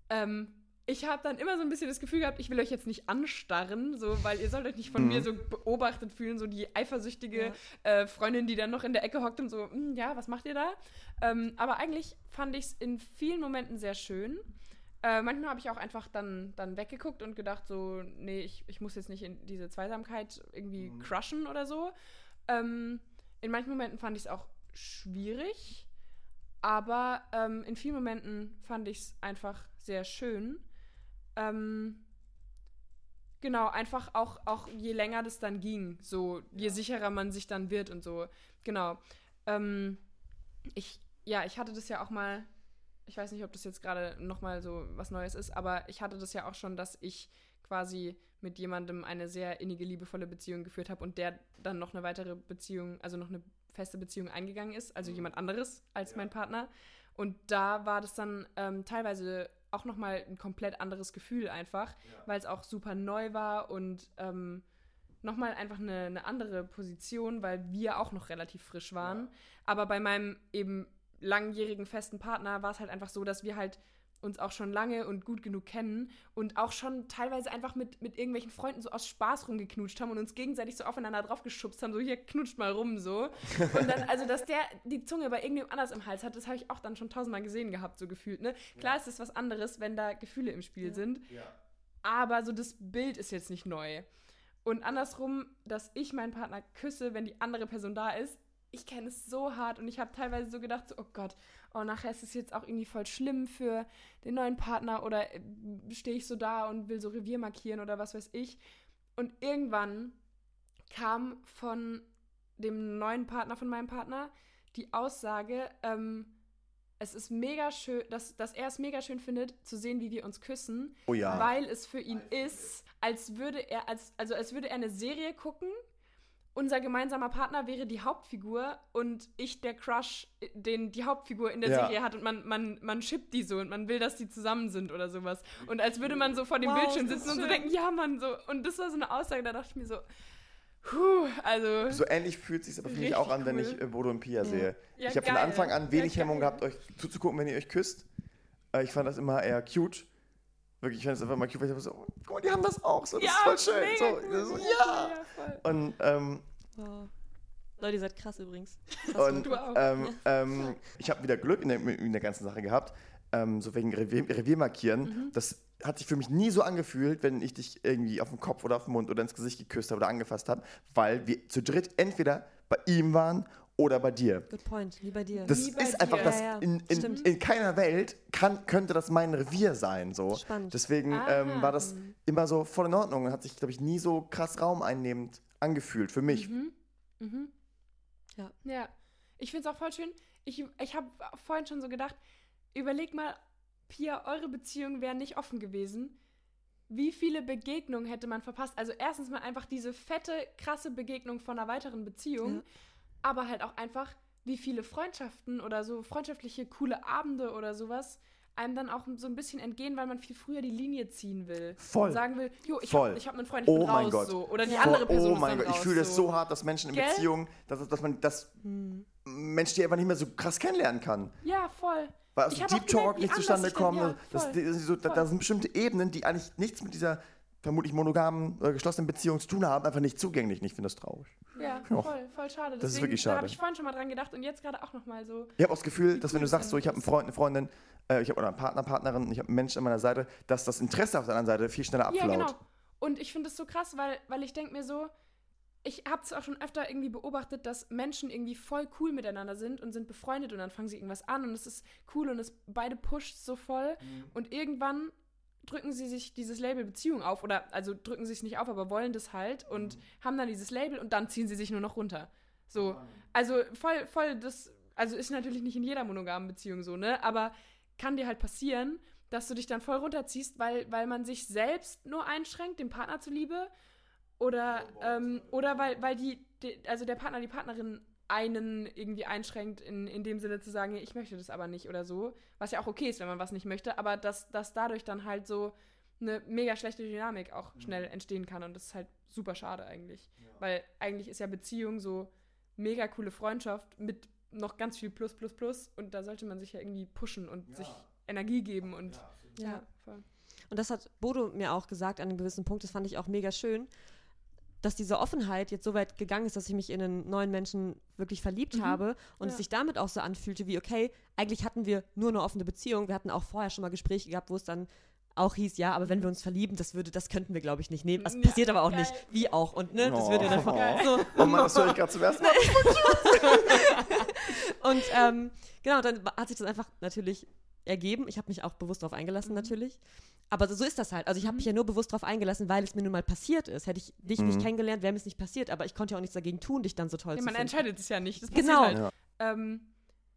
Ähm, ich habe dann immer so ein bisschen das Gefühl gehabt, ich will euch jetzt nicht anstarren, so, weil ihr sollt euch nicht von Mhm. mir so beobachtet fühlen, so die eifersüchtige Ja. äh, Freundin, die dann noch in der Ecke hockt und so, "Hm, ja, was macht ihr da? Ähm, aber eigentlich fand ich es in vielen Momenten sehr schön. Äh, manchmal habe ich auch einfach dann, dann weggeguckt und gedacht, so, nee, ich, ich muss jetzt nicht in diese Zweisamkeit irgendwie Mhm. crushen oder so. Ähm, in manchen Momenten fand ich es auch schwierig, aber ähm, in vielen Momenten fand ich es einfach sehr schön. Ähm, genau, einfach auch, auch je länger das dann ging, so je sicherer man sich dann wird und so. Genau. Ähm, ich, ja, ich hatte das ja auch mal, ich weiß nicht, ob das jetzt gerade nochmal so was Neues ist, aber ich hatte das ja auch schon, dass ich quasi mit jemandem eine sehr innige, liebevolle Beziehung geführt habe und der dann noch eine weitere Beziehung, also noch eine feste Beziehung eingegangen ist, also jemand anderes als mein Partner. Und da war das dann ähm, teilweise auch nochmal ein komplett anderes Gefühl einfach, weil es auch super neu war und ähm, nochmal einfach eine, eine andere Position, weil wir auch noch relativ frisch waren. Aber bei meinem eben langjährigen festen Partner war es halt einfach so, dass wir halt uns auch schon lange und gut genug kennen und auch schon teilweise einfach mit, mit irgendwelchen Freunden so aus Spaß rumgeknutscht haben und uns gegenseitig so aufeinander draufgeschubst haben, so hier knutscht mal rum so. Und dann, also dass der die Zunge bei irgendjemand anders im Hals hat, das habe ich auch dann schon tausendmal gesehen gehabt, so gefühlt. Ne? Klar ist es was anderes, wenn da Gefühle im Spiel Ja. sind, aber so das Bild ist jetzt nicht neu. Und andersrum, dass ich meinen Partner küsse, wenn die andere Person da ist, ich kenne es so hart und ich habe teilweise so gedacht, so, oh Gott, oh, nachher ist es jetzt auch irgendwie voll schlimm für den neuen Partner oder äh, stehe ich so da und will so Revier markieren oder was weiß ich. Und irgendwann kam von dem neuen Partner von meinem Partner die Aussage, ähm, es ist mega schön, dass, dass er es mega schön findet, zu sehen, wie wir uns küssen, Oh ja. weil es für ihn ist, als würde er, als, also als würde er eine Serie gucken. Unser gemeinsamer Partner wäre die Hauptfigur und ich der Crush, den die Hauptfigur in der Ja. Serie hat und man, man, man shippt die so und man will, dass die zusammen sind oder sowas. Und als würde man so vor dem Wow, Bildschirm sitzen und so denken, ja, Mann, so. Und das war so eine Aussage, da dachte ich mir so, puh, also. So ähnlich fühlt es sich aber für mich auch an, wenn cool. ich äh, Bodo und Pia sehe. Ja, ich habe von. Anfang an wenig Ja, Hemmung gehabt, euch zuzugucken, wenn ihr euch küsst. Äh, ich fand das immer eher cute. Wirklich, ich fand das einfach mal cute, weil ich so, oh, guck mal, die haben das auch. So, das ja, ist voll schön. So, so, ja. ja, voll. Und, ähm, Wow. Leute, ihr seid krass übrigens. und Du auch. ähm, ähm, ich habe wieder Glück in der, in der ganzen Sache gehabt. Ähm, so wegen Revier, Revier markieren. Mhm. Das hat sich für mich nie so angefühlt, wenn ich dich irgendwie auf den Kopf oder auf den Mund oder ins Gesicht geküsst habe oder angefasst habe, weil wir zu dritt entweder bei ihm waren oder bei dir. Good point, wie bei dir. Das Wie ist einfach dir. das. Ja, ja, In, in, in keiner Welt kann, könnte das mein Revier sein. So. Spannend. Deswegen Ah. ähm, war das immer so voll in Ordnung und hat sich, glaube ich, nie so krass raumeinnehmend angefühlt für mich. Mhm. Mhm. Ja. Ja. Ich finde es auch voll schön. Ich, ich habe vorhin schon so gedacht, überleg mal, Pia, eure Beziehung wäre nicht offen gewesen. Wie viele Begegnungen hätte man verpasst? Also erstens mal einfach diese fette, krasse Begegnung von einer weiteren Beziehung, Ja. Aber halt auch einfach, wie viele Freundschaften oder so freundschaftliche, coole Abende oder sowas einem dann auch so ein bisschen entgehen, weil man viel früher die Linie ziehen will. Voll. Und sagen will, jo, ich Voll. habe ich hab einen Freund, ich Oh bin raus, Gott. so. Oder die Ja. andere Person oh mein Gott, ich raus, fühle das so hart, dass Menschen in Gell? Beziehungen, dass, dass man das Hm. Menschen, die einfach nicht mehr so krass kennenlernen kann. Ja, voll. Weil aus Ich auch Deep Talk nicht zustande ich kommen. ja, das, voll. das ist so, da, da sind bestimmte Ebenen, die eigentlich nichts mit dieser vermutlich monogamen, äh, geschlossenen Beziehung zu tun haben, einfach nicht zugänglich. Ich finde das traurig. Ja, Ja. voll, voll schade. Das ist Deswegen, wirklich Da schade. habe ich vorhin schon mal dran gedacht und jetzt gerade auch nochmal so. Ich habe auch das Gefühl, dass wenn du sagst, so, ich habe einen. Freund, eine Freundin, äh, ich habe oder einen Partner, Partnerin, ich habe einen Menschen an meiner Seite, dass das Interesse auf der anderen Seite viel schneller Ja, abflaut. genau. Und ich finde es so krass, weil, weil ich denke mir so, ich habe es auch schon öfter irgendwie beobachtet, dass Menschen irgendwie voll cool miteinander sind und sind befreundet und dann fangen sie irgendwas an und es ist cool und es beide pusht so voll Mhm. und irgendwann drücken sie sich dieses Label Beziehung auf oder also drücken sie es nicht auf, aber wollen das halt und Mhm. haben dann dieses Label und dann ziehen sie sich nur noch runter. So, also voll, voll das, also ist natürlich nicht in jeder monogamen Beziehung so, ne? Aber kann dir halt passieren, dass du dich dann voll runterziehst, weil, weil man sich selbst nur einschränkt, dem Partner zuliebe. Oder, ähm, oder weil, weil die, die, also der Partner, die Partnerin einen irgendwie einschränkt, in, in dem Sinne zu sagen, ich möchte das aber nicht oder so. Was ja auch okay ist, wenn man was nicht möchte, aber dass, dass dadurch dann halt so eine mega schlechte Dynamik auch schnell entstehen kann. Und das ist halt super schade eigentlich. Weil eigentlich ist ja Beziehung so mega coole Freundschaft mit noch ganz viel Plus, Plus, Plus. Und da sollte man sich ja irgendwie pushen und sich Energie geben und Ja. voll. Und das hat Bodo mir auch gesagt an einem gewissen Punkt, das fand ich auch mega schön, dass diese Offenheit jetzt so weit gegangen ist, dass ich mich in einen neuen Menschen wirklich verliebt Mhm. habe und Ja. es sich damit auch so anfühlte wie, okay, eigentlich hatten wir nur eine offene Beziehung. Wir hatten auch vorher schon mal Gespräche gehabt, wo es dann auch hieß, ja, aber wenn wir uns verlieben, das würde, das könnten wir, glaube ich, nicht nehmen. Das Ja, passiert aber auch geil. nicht. Wie auch. Und ne, das Oh. würde dann Geil. so, Oh Mann, das höre ich gerade zum ersten Mal. Und ähm, genau, dann hat sich das einfach natürlich ergeben. Ich habe mich auch bewusst darauf eingelassen, Mhm. natürlich. Aber so, so ist das halt. Also ich habe mich ja nur bewusst darauf eingelassen, weil es mir nun mal passiert ist. Hätte ich dich nicht Mhm. kennengelernt, wäre mir es nicht passiert. Aber ich konnte ja auch nichts dagegen tun, dich dann so toll Ja, zu man finden. entscheidet es ja nicht. Das Genau. passiert halt. Ja. Ähm,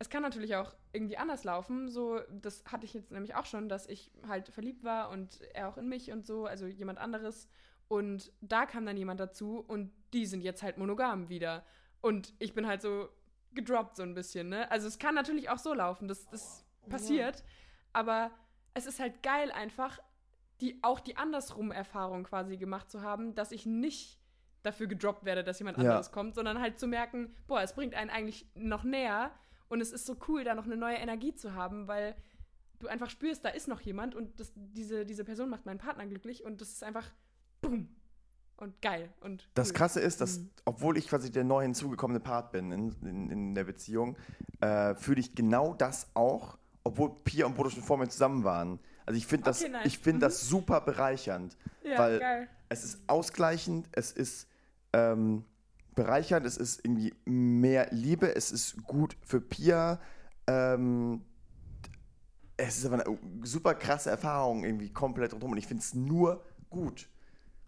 es kann natürlich auch irgendwie anders laufen. So, das hatte ich jetzt nämlich auch schon, dass ich halt verliebt war und er auch in mich und so, also jemand anderes. Und da kam dann jemand dazu und die sind jetzt halt monogam wieder. Und ich bin halt so gedroppt so ein bisschen, ne? Also es kann natürlich auch so laufen, das, das passiert. Aber es ist halt geil einfach, die, auch die andersrum Erfahrung quasi gemacht zu haben, dass ich nicht dafür gedroppt werde, dass jemand Ja. anderes kommt, sondern halt zu merken, boah, es bringt einen eigentlich noch näher und es ist so cool, da noch eine neue Energie zu haben, weil du einfach spürst, da ist noch jemand und das, diese, diese Person macht meinen Partner glücklich und das ist einfach boom und geil und Das cool. Krasse ist, dass, Mhm. obwohl ich quasi der neu hinzugekommene Part bin in, in, in der Beziehung, äh, fühle ich genau das auch, obwohl Pia und Bodo schon vor mir zusammen waren. Also ich finde das, Okay, nice. ich finde Mhm. das super bereichernd, ja, weil geil. es ist ausgleichend, es ist ähm, bereichernd, es ist irgendwie mehr Liebe, es ist gut für Pia. Ähm, es ist aber eine super krasse Erfahrung irgendwie komplett rundherum und ich finde es nur gut.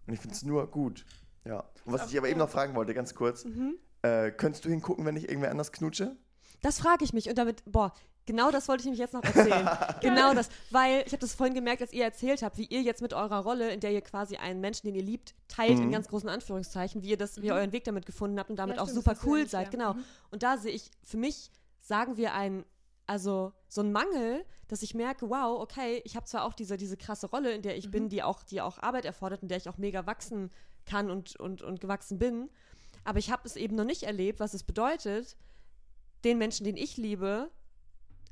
Und ich finde es nur gut. Ja. Und was ich aber eben noch fragen wollte, ganz kurz, Mhm. äh, könntest du hingucken, wenn ich irgendwer anders knutsche? Das frage ich mich. Und damit, boah, genau das wollte ich nämlich jetzt noch erzählen. genau das. Weil ich habe das vorhin gemerkt, als ihr erzählt habt, wie ihr jetzt mit eurer Rolle, in der ihr quasi einen Menschen, den ihr liebt, teilt, in Mhm. ganz großen Anführungszeichen, wie ihr das, wie ihr Mhm. euren Weg damit gefunden habt und damit Ja, auch stimmt, super ja cool nicht, seid. ja. Genau. Mhm. Und da sehe ich, für mich sagen wir ein, also so ein Mangel, dass ich merke, wow, okay, ich habe zwar auch diese, diese krasse Rolle, in der ich Mhm. bin, die auch, die auch Arbeit erfordert, in der ich auch mega wachsen kann und, und, und gewachsen bin, aber ich habe es eben noch nicht erlebt, was es bedeutet, den Menschen, den ich liebe,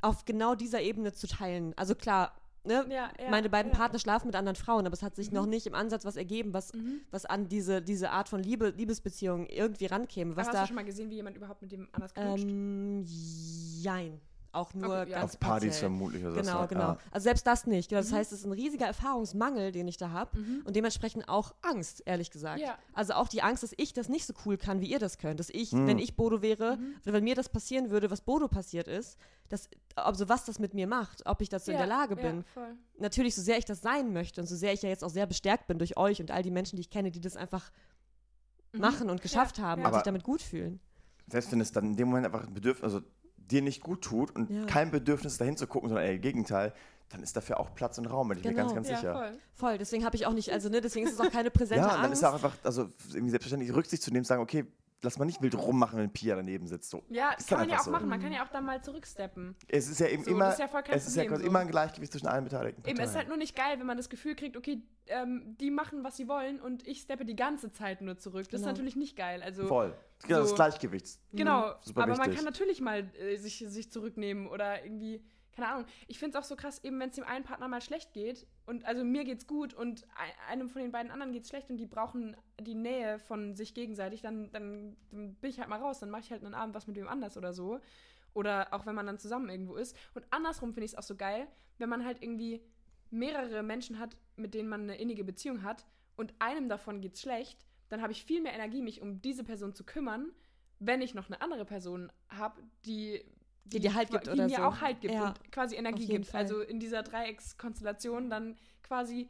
auf genau dieser Ebene zu teilen. Also klar, ne, Ja, ja, meine beiden ja. Partner schlafen mit anderen Frauen, aber es hat sich Mhm. noch nicht im Ansatz was ergeben, was, Mhm. was an diese, diese Art von Liebe, Liebesbeziehung irgendwie rankäme. Was Aber hast da du schon mal gesehen, wie jemand überhaupt mit dem anders knutscht? ähm, jein. Auch nur Okay, ja. ganz Auf Partys vermutlich oder. Genau, ja. genau. Also selbst das nicht. Genau, Das Mhm. heißt, es ist ein riesiger Erfahrungsmangel, den ich da habe. Mhm. Und dementsprechend auch Angst, ehrlich gesagt. Ja. Also auch die Angst, dass ich das nicht so cool kann, wie ihr das könnt. Dass ich, Mhm. wenn ich Bodo wäre, Mhm. oder wenn mir das passieren würde, was Bodo passiert ist, dass, also was das mit mir macht, ob ich dazu in der Lage bin. Ja, voll. Natürlich, so sehr ich das sein möchte und so sehr ich ja jetzt auch sehr bestärkt bin durch euch und all die Menschen, die ich kenne, die das einfach Mhm. machen und geschafft Ja, haben ja. und sich damit gut fühlen. Selbst wenn es dann in dem Moment einfach ein Bedürfnis, also dir nicht gut tut und Ja. kein Bedürfnis dahin zu gucken, sondern eher im Gegenteil, dann ist dafür auch Platz und Raum, bin ich mir Genau. ganz, ganz Ja, sicher. voll. Voll, deswegen habe ich auch nicht, also ne, deswegen ist es auch keine präsente Ja, und dann Angst. ist auch einfach, also irgendwie selbstverständlich Rücksicht zu nehmen, sagen, okay, lass mal nicht wild rummachen, wenn Pia daneben sitzt. So. Ja, Ist kann man ja auch so. machen. Man kann ja auch dann mal zurücksteppen. Es ist ja eben So, immer, das ist ja voll kein es ist ja so. immer ein Gleichgewicht zwischen allen beteiligten Eben, es ist halt nur nicht geil, wenn man das Gefühl kriegt, okay, ähm, die machen, was sie wollen und ich steppe die ganze Zeit nur zurück. Das ist Genau. natürlich nicht geil. Also, Voll. Genau, so- das Gleichgewicht. Genau, Super aber man wichtig. kann natürlich mal äh, sich, sich zurücknehmen oder irgendwie, keine Ahnung. Ich finde es auch so krass, eben wenn es dem einen Partner mal schlecht geht und also mir geht's gut und ei- einem von den beiden anderen geht's schlecht und die brauchen die Nähe von sich gegenseitig, dann, dann, dann bin ich halt mal raus, dann mache ich halt einen Abend was mit wem anders oder so. Oder auch wenn man dann zusammen irgendwo ist. Und andersrum finde ich es auch so geil, wenn man halt irgendwie mehrere Menschen hat, mit denen man eine innige Beziehung hat und einem davon geht's schlecht, dann habe ich viel mehr Energie, mich um diese Person zu kümmern, wenn ich noch eine andere Person habe, die, Die dir Halt gibt die oder mir so. auch Halt gibt Ja, und quasi Energie gibt. Fall. Also in dieser Dreieckskonstellation dann quasi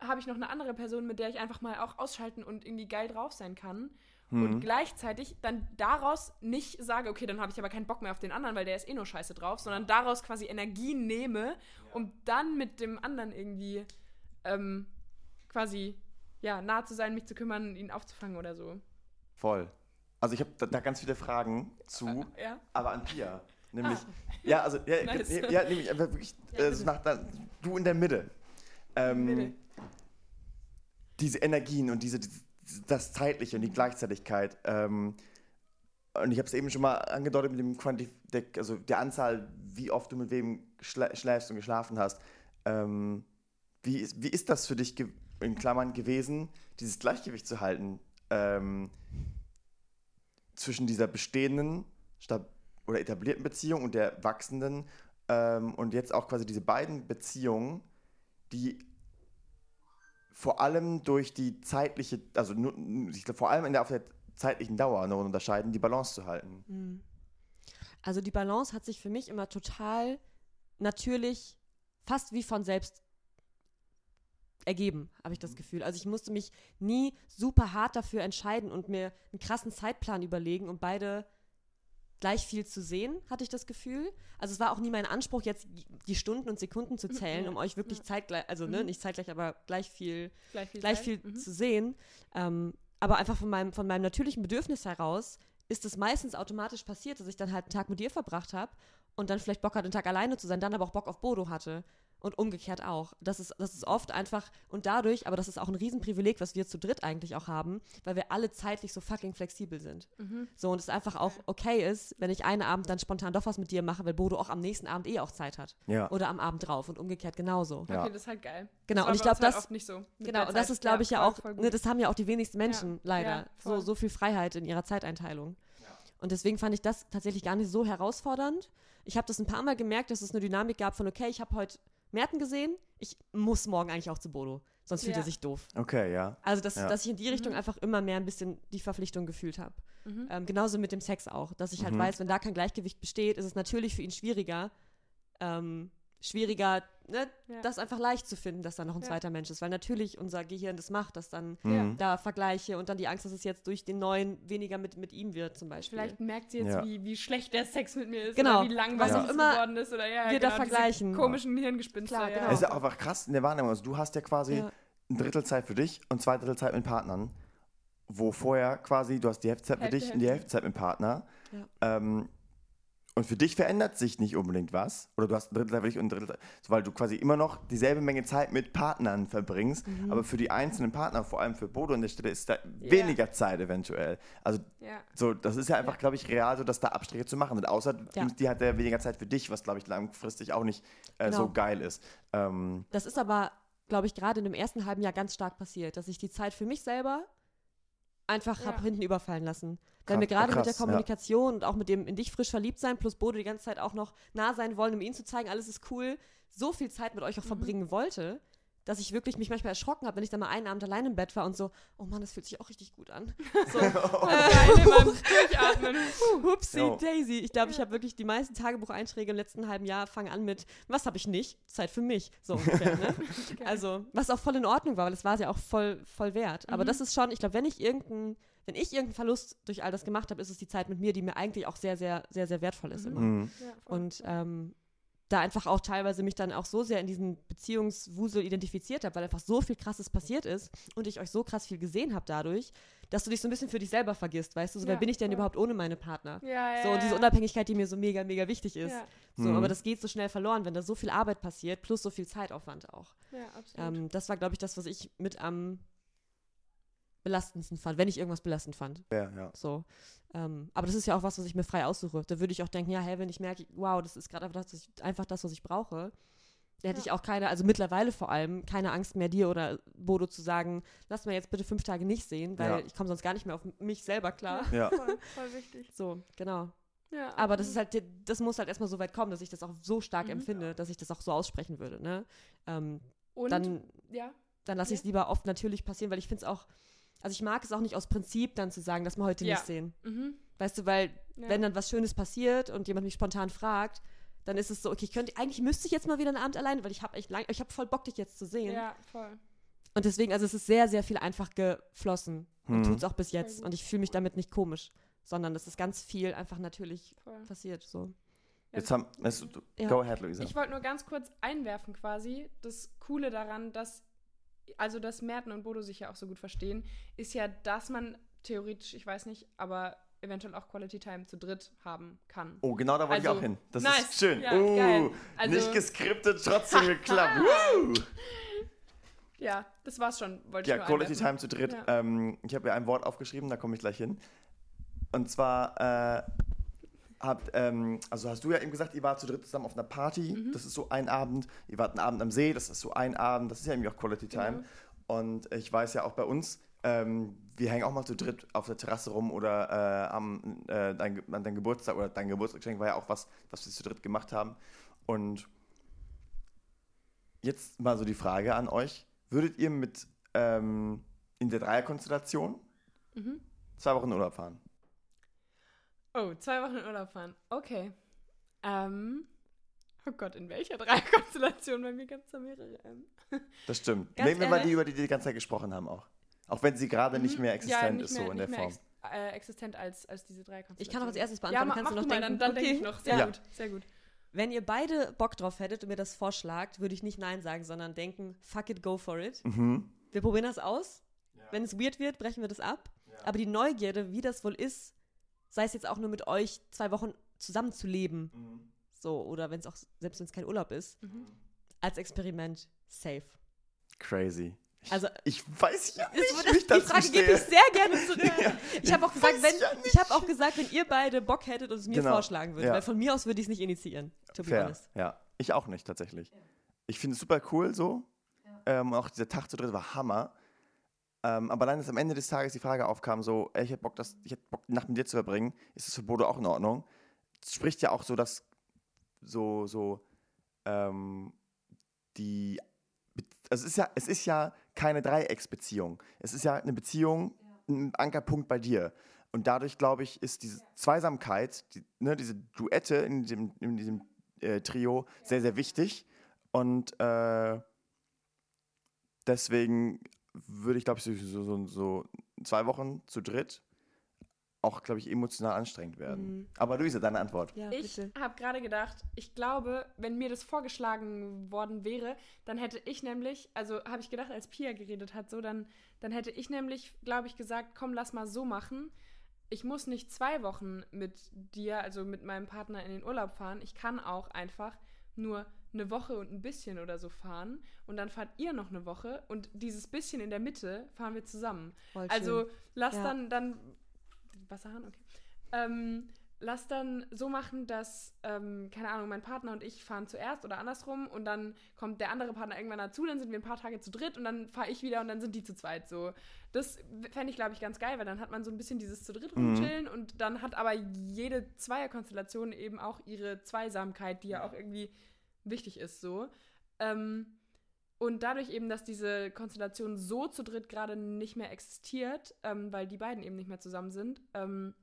habe ich noch eine andere Person, mit der ich einfach mal auch ausschalten und irgendwie geil drauf sein kann. Und Mhm. gleichzeitig dann daraus nicht sage, okay, dann habe ich aber keinen Bock mehr auf den anderen, weil der ist eh nur scheiße drauf, sondern daraus quasi Energie nehme, um dann mit dem anderen irgendwie ähm, quasi ja, nah zu sein, mich zu kümmern, ihn aufzufangen oder so. Voll. Also ich habe da, da ganz viele Fragen zu, Ja. aber an Pia. Nämlich, ja, also, ja, Nice. ja, ja, nämlich einfach wirklich, äh, so nach, da, du in der Mitte. Ähm, Mitte. Diese Energien und diese, das Zeitliche und die Gleichzeitigkeit. Ähm, und ich habe es eben schon mal angedeutet mit dem Quantif der, also der Anzahl, wie oft du mit wem schläfst und geschlafen hast. Ähm, wie, ist, wie ist das für dich in Klammern gewesen, dieses Gleichgewicht zu halten ähm, zwischen dieser bestehenden oder etablierten Beziehung und der wachsenden ähm, und jetzt auch quasi diese beiden Beziehungen, die vor allem durch die zeitliche, also glaub, vor allem in der, auf der zeitlichen Dauer nur unterscheiden, die Balance zu halten. Mhm. Also die Balance hat sich für mich immer total natürlich, fast wie von selbst ergeben, habe ich das Gefühl. Also ich musste mich nie super hart dafür entscheiden und mir einen krassen Zeitplan überlegen, um beide gleich viel zu sehen, hatte ich das Gefühl. Also es war auch nie mein Anspruch, jetzt die Stunden und Sekunden zu zählen, Ja, um euch wirklich ja. zeitgleich, also ne, Mhm. nicht zeitgleich, aber gleich viel Gleich viel, gleich viel Mhm. zu sehen. Ähm, aber einfach von meinem, von meinem natürlichen Bedürfnis heraus ist es meistens automatisch passiert, dass ich dann halt einen Tag mit dir verbracht habe und dann vielleicht Bock hatte, einen Tag alleine zu sein, dann aber auch Bock auf Bodo hatte. Und umgekehrt auch. Das ist, das ist oft einfach, und dadurch, aber das ist auch ein Riesenprivileg, was wir zu dritt eigentlich auch haben, weil wir alle zeitlich so fucking flexibel sind. Mhm. So, und es einfach auch okay ist, wenn ich einen Abend dann spontan doch was mit dir mache, weil Bodo auch am nächsten Abend eh auch Zeit hat. Ja. Oder am Abend drauf und umgekehrt genauso. Ja. Okay, das ist halt geil. Genau, und ich bei glaub, uns halt das- nicht so. Genau, und das ist, glaube ich, ja voll, auch, ne, das haben ja auch die wenigsten Menschen Ja, leider, ja, so, so viel Freiheit in ihrer Zeiteinteilung. Und deswegen fand ich das tatsächlich gar nicht so herausfordernd. Ich habe das ein paar Mal gemerkt, dass es eine Dynamik gab von, okay, ich habe heute Merten gesehen, ich muss morgen eigentlich auch zu Bodo, sonst fühlt Ja. er sich doof. Okay, ja. Also, dass, Ja. dass ich in die Richtung Mhm. einfach immer mehr ein bisschen die Verpflichtung gefühlt habe. Mhm. Ähm, genauso mit dem Sex auch, dass ich halt Mhm. weiß, wenn da kein Gleichgewicht besteht, ist es natürlich für ihn schwieriger, ähm, schwieriger, ne, Ja. das einfach leicht zu finden, dass da noch ein Ja. zweiter Mensch ist, weil natürlich unser Gehirn das macht, dass dann Mhm. da Vergleiche und dann die Angst, dass es jetzt durch den neuen weniger mit, mit ihm wird zum Beispiel. Vielleicht merkt sie jetzt, Ja. wie, wie schlecht der Sex mit mir ist Genau, oder wie was langweilig auch es immer geworden ist oder ja, wir da genau, diese vergleichen. komischen Hirngespinste. Klar, ja. genau. Es ist auch einfach krass in der Wahrnehmung. Also du hast ja quasi Ja. ein Drittel Zeit für dich und zwei Drittel Zeit mit Partnern. Wo vorher quasi, du hast die Hälfte Zeit für Hälfte, dich und die Hälfte. Hälfte Zeit mit dem Partner. Ja. Ähm, Und für dich verändert sich nicht unbedingt was. Oder du hast ein Drittel dich und ein Drittel weil du quasi immer noch dieselbe Menge Zeit mit Partnern verbringst. Mhm. Aber für die einzelnen Partner, vor allem für Bodo an der Stelle, ist da weniger Zeit eventuell. Also Ja. so, das ist ja einfach, Ja. glaube ich, real, so dass da Abstriche zu machen sind. Außer Ja. die hat ja weniger Zeit für dich, was, glaube ich, langfristig auch nicht äh, so Genau. geil ist. Ähm, Das ist aber, glaube ich, gerade in dem ersten halben Jahr ganz stark passiert, dass ich die Zeit für mich selber einfach Ja. habe hinten überfallen lassen. Weil Krass, mir gerade mit der krass, ja. Kommunikation und auch mit dem in dich frisch verliebt sein, plus Bodo die ganze Zeit auch noch nah sein wollen, um ihnen zu zeigen, alles ist cool, so viel Zeit mit euch auch verbringen wollte, dass ich wirklich mich manchmal erschrocken habe, wenn ich dann mal einen Abend allein im Bett war und so, oh Mann, das fühlt sich auch richtig gut an. So, Geil, immer durchatmen. Hupsi Jo. Daisy. Ich glaube, ich habe wirklich die meisten Tagebucheinträge im letzten halben Jahr fangen an mit, was habe ich nicht? Zeit für mich. So ungefähr, ne? Also, was auch voll in Ordnung war, weil das war es ja auch voll, voll wert. Aber Mhm. das ist schon, ich glaube, wenn ich irgendeinen, wenn ich irgendeinen Verlust durch all das gemacht habe, ist es die Zeit mit mir, die mir eigentlich auch sehr, sehr, sehr, sehr wertvoll ist Mhm. immer. mh. Ja. Und ähm, da einfach auch teilweise mich dann auch so sehr in diesen Beziehungswusel identifiziert habe, weil einfach so viel krasses passiert ist und ich euch so krass viel gesehen habe dadurch, dass du dich so ein bisschen für dich selber vergisst, weißt du, so, wer Ja, bin ich denn voll. überhaupt ohne meine Partner? ja, ja, So, und diese. Unabhängigkeit, die mir so mega, mega wichtig ist. Ja, So, Mhm. aber das geht so schnell verloren, wenn da so viel Arbeit passiert, plus so viel Zeitaufwand auch. ja, absolut. Ähm, das war, glaube ich, das, was ich mit am belastendsten fand, wenn ich irgendwas belastend fand. Ja, ja. So. Ähm, aber das ist ja auch was, was ich mir frei aussuche. Da würde ich auch denken, ja, hey, wenn ich merke, wow, das ist gerade einfach das, was ich- einfach das, was ich brauche, da hätte Ja. ich auch keine, also mittlerweile vor allem, keine Angst mehr, dir oder Bodo zu sagen, lass mal jetzt bitte fünf Tage nicht sehen, weil Ja. ich komme sonst gar nicht mehr auf mich selber klar. Ja. Voll, voll wichtig. So, genau. Ja, Aber das ist halt, das muss halt erstmal so weit kommen, dass ich das auch so stark Mhm. empfinde, dass ich das auch so aussprechen würde. Ne? Ähm, Und, dann ja, dann lasse ich es lieber oft natürlich passieren, weil ich finde es auch, also ich mag es auch nicht aus Prinzip dann zu sagen, dass wir heute Ja. nicht sehen. mhm. Weißt du, weil ja. wenn dann was Schönes passiert und jemand mich spontan fragt, dann ist es so, okay, ich könnte, eigentlich müsste ich jetzt mal wieder einen Abend allein, weil ich habe echt lang, ich habe voll Bock, dich jetzt zu sehen. Ja, voll. Und deswegen, also es ist sehr, sehr viel einfach geflossen und Mhm. tut es auch bis jetzt. Und ich fühle mich damit nicht komisch, sondern es ist ganz viel einfach natürlich voll. passiert. So. Jetzt haben. Es, du, Ja. Go ahead, Luisa. Ich wollte nur ganz kurz einwerfen quasi, das Coole daran, dass, also dass Merten und Bodo sich ja auch so gut verstehen, ist ja, dass man theoretisch, ich weiß nicht, aber eventuell auch Quality Time zu dritt haben kann. Oh, genau da wollte ich Also, auch hin. Das nice. ist schön. Ja, uh. Also- nicht geskriptet, trotzdem geklappt. Ja, das war's schon, wollte Ja, ich nur Quality einwerfen. Time zu dritt. Ja. Ähm, ich habe ja ein Wort aufgeschrieben, da komme ich gleich hin. Und zwar äh, habt, ähm, also hast du ja eben gesagt, ihr wart zu dritt zusammen auf einer Party. Mhm. Das ist so ein Abend. Ihr wart einen Abend am See, das ist so ein Abend. Das ist ja irgendwie auch Quality Time. Genau. Und ich weiß ja auch bei uns, ähm, wir hängen auch mal zu dritt auf der Terrasse rum oder äh, am, äh, dein, an deinem Geburtstag oder dein Geburtstagsgeschenk war ja auch was, was wir zu dritt gemacht haben. Und jetzt mal so die Frage an euch. Würdet ihr mit ähm, in der Dreierkonstellation Mhm. zwei Wochen Urlaub fahren? Oh, zwei Wochen in Urlaub fahren. Okay. Ähm, oh Gott, in welcher Dreikonstellation? Bei mir gab es da mehrere. Ähm. Das stimmt. Ganz Nehmen wir mal die, über die wir die ganze Zeit gesprochen haben auch. Auch wenn sie gerade nicht Mhm. mehr Ja, existent nicht ist, mehr- so in nicht der mehr Form. Ex äh, existent als, als diese Dreikonstellation. Ich kann auch als erstes Ja, beantworten, ma, kannst mach du noch du mal, denken. dann, dann denke okay. ich noch. Sehr Ja. gut, sehr gut. Wenn ihr beide Bock drauf hättet und mir das vorschlagt, würde ich nicht Nein sagen, sondern denken, fuck it, go for it. Mhm. Wir probieren das aus. Wenn es weird wird, brechen wir das ab. Aber die Neugierde, wie das wohl ist, sei es jetzt auch nur mit euch zwei Wochen zusammen zu leben, so, oder wenn es auch, selbst wenn es kein Urlaub ist, Mhm. als Experiment, safe. Crazy. Ich, Also, ich weiß ja nicht, wie ich die dazu Frage gebe ich sehr gerne zurück. Ja, Ich habe auch gesagt, wenn ja ich habe auch gesagt, wenn ihr beide Bock hättet und es mir Genau. vorschlagen würdet, Ja. weil von mir aus würde ich es nicht initiieren. To be Fair, honest. ja. Ich auch nicht, tatsächlich. Ich finde es super cool so. Ähm, auch dieser Tag zu dritt war Hammer. Ähm, aber dann ist am Ende des Tages die Frage aufkam, so, ey, ich hätte Bock, das, ich hätte Bock, die Nacht mit dir zu verbringen. Ist das für Bodo auch in Ordnung? Es spricht ja auch so, dass so, so, ähm, die, also es ist ja, es ist ja keine Dreiecksbeziehung. Es ist ja eine Beziehung, ein Ankerpunkt bei dir. Und dadurch, glaube ich, ist diese Zweisamkeit, die, ne, diese Duette in diesem, in diesem äh, Trio sehr, sehr wichtig. Und äh, deswegen würde ich, glaube ich, so, so, so, so zwei Wochen zu dritt auch, glaube ich, emotional anstrengend werden. Mhm. Aber Luisa, deine Antwort. Ja, Ich habe gerade gedacht, ich glaube, wenn mir das vorgeschlagen worden wäre, dann hätte ich nämlich, also habe ich gedacht, als Pia geredet hat, so, dann, dann hätte ich nämlich, glaube ich, gesagt, komm, lass mal so machen. ich muss nicht zwei Wochen mit dir, also mit meinem Partner in den Urlaub fahren. Ich kann auch einfach nur eine Woche und ein bisschen oder so fahren und dann fahrt ihr noch eine Woche und dieses bisschen in der Mitte fahren wir zusammen. Voll Also lass Ja. dann, dann Wasserhahn, okay. Ähm, lass dann so machen, dass, ähm, keine Ahnung, mein Partner und ich fahren zuerst oder andersrum und dann kommt der andere Partner irgendwann dazu, dann sind wir ein paar Tage zu dritt und dann fahre ich wieder und dann sind die zu zweit so. Das fände ich, glaube ich, ganz geil, weil dann hat man so ein bisschen dieses zu dritt Mhm. rumchillen und dann hat aber jede Zweierkonstellation eben auch ihre Zweisamkeit, die ja auch irgendwie wichtig ist so. Ähm, und dadurch eben, dass diese Konstellation so zu dritt gerade nicht mehr existiert, ähm, weil die beiden eben nicht mehr zusammen sind, ähm,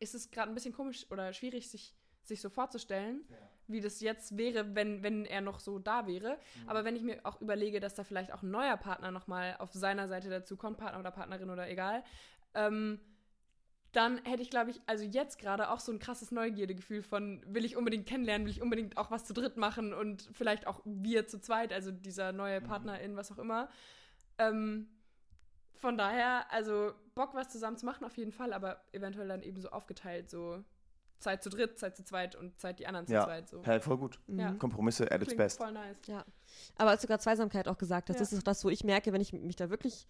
ist es gerade ein bisschen komisch oder schwierig, sich, sich so vorzustellen, wie das jetzt wäre, wenn, wenn er noch so da wäre. Aber wenn ich mir auch überlege, dass da vielleicht auch ein neuer Partner nochmal auf seiner Seite dazu kommt, Partner oder Partnerin oder egal, ähm, dann hätte ich, glaube ich, also jetzt gerade auch so ein krasses Neugierdegefühl von, will ich unbedingt kennenlernen, will ich unbedingt auch was zu dritt machen und vielleicht auch wir zu zweit, also dieser neue Partnerin, was auch immer. Ähm, von daher, also Bock, was zusammen zu machen, auf jeden Fall, aber eventuell dann eben so aufgeteilt, so Zeit zu dritt, Zeit zu zweit und Zeit die anderen zu Ja. zweit. So. Hey, voll gut. Ja. Kompromisse at its best. voll nice. Aber als du gerade Zweisamkeit auch gesagt hast, Ja. das ist auch das, wo ich merke, wenn ich mich da wirklich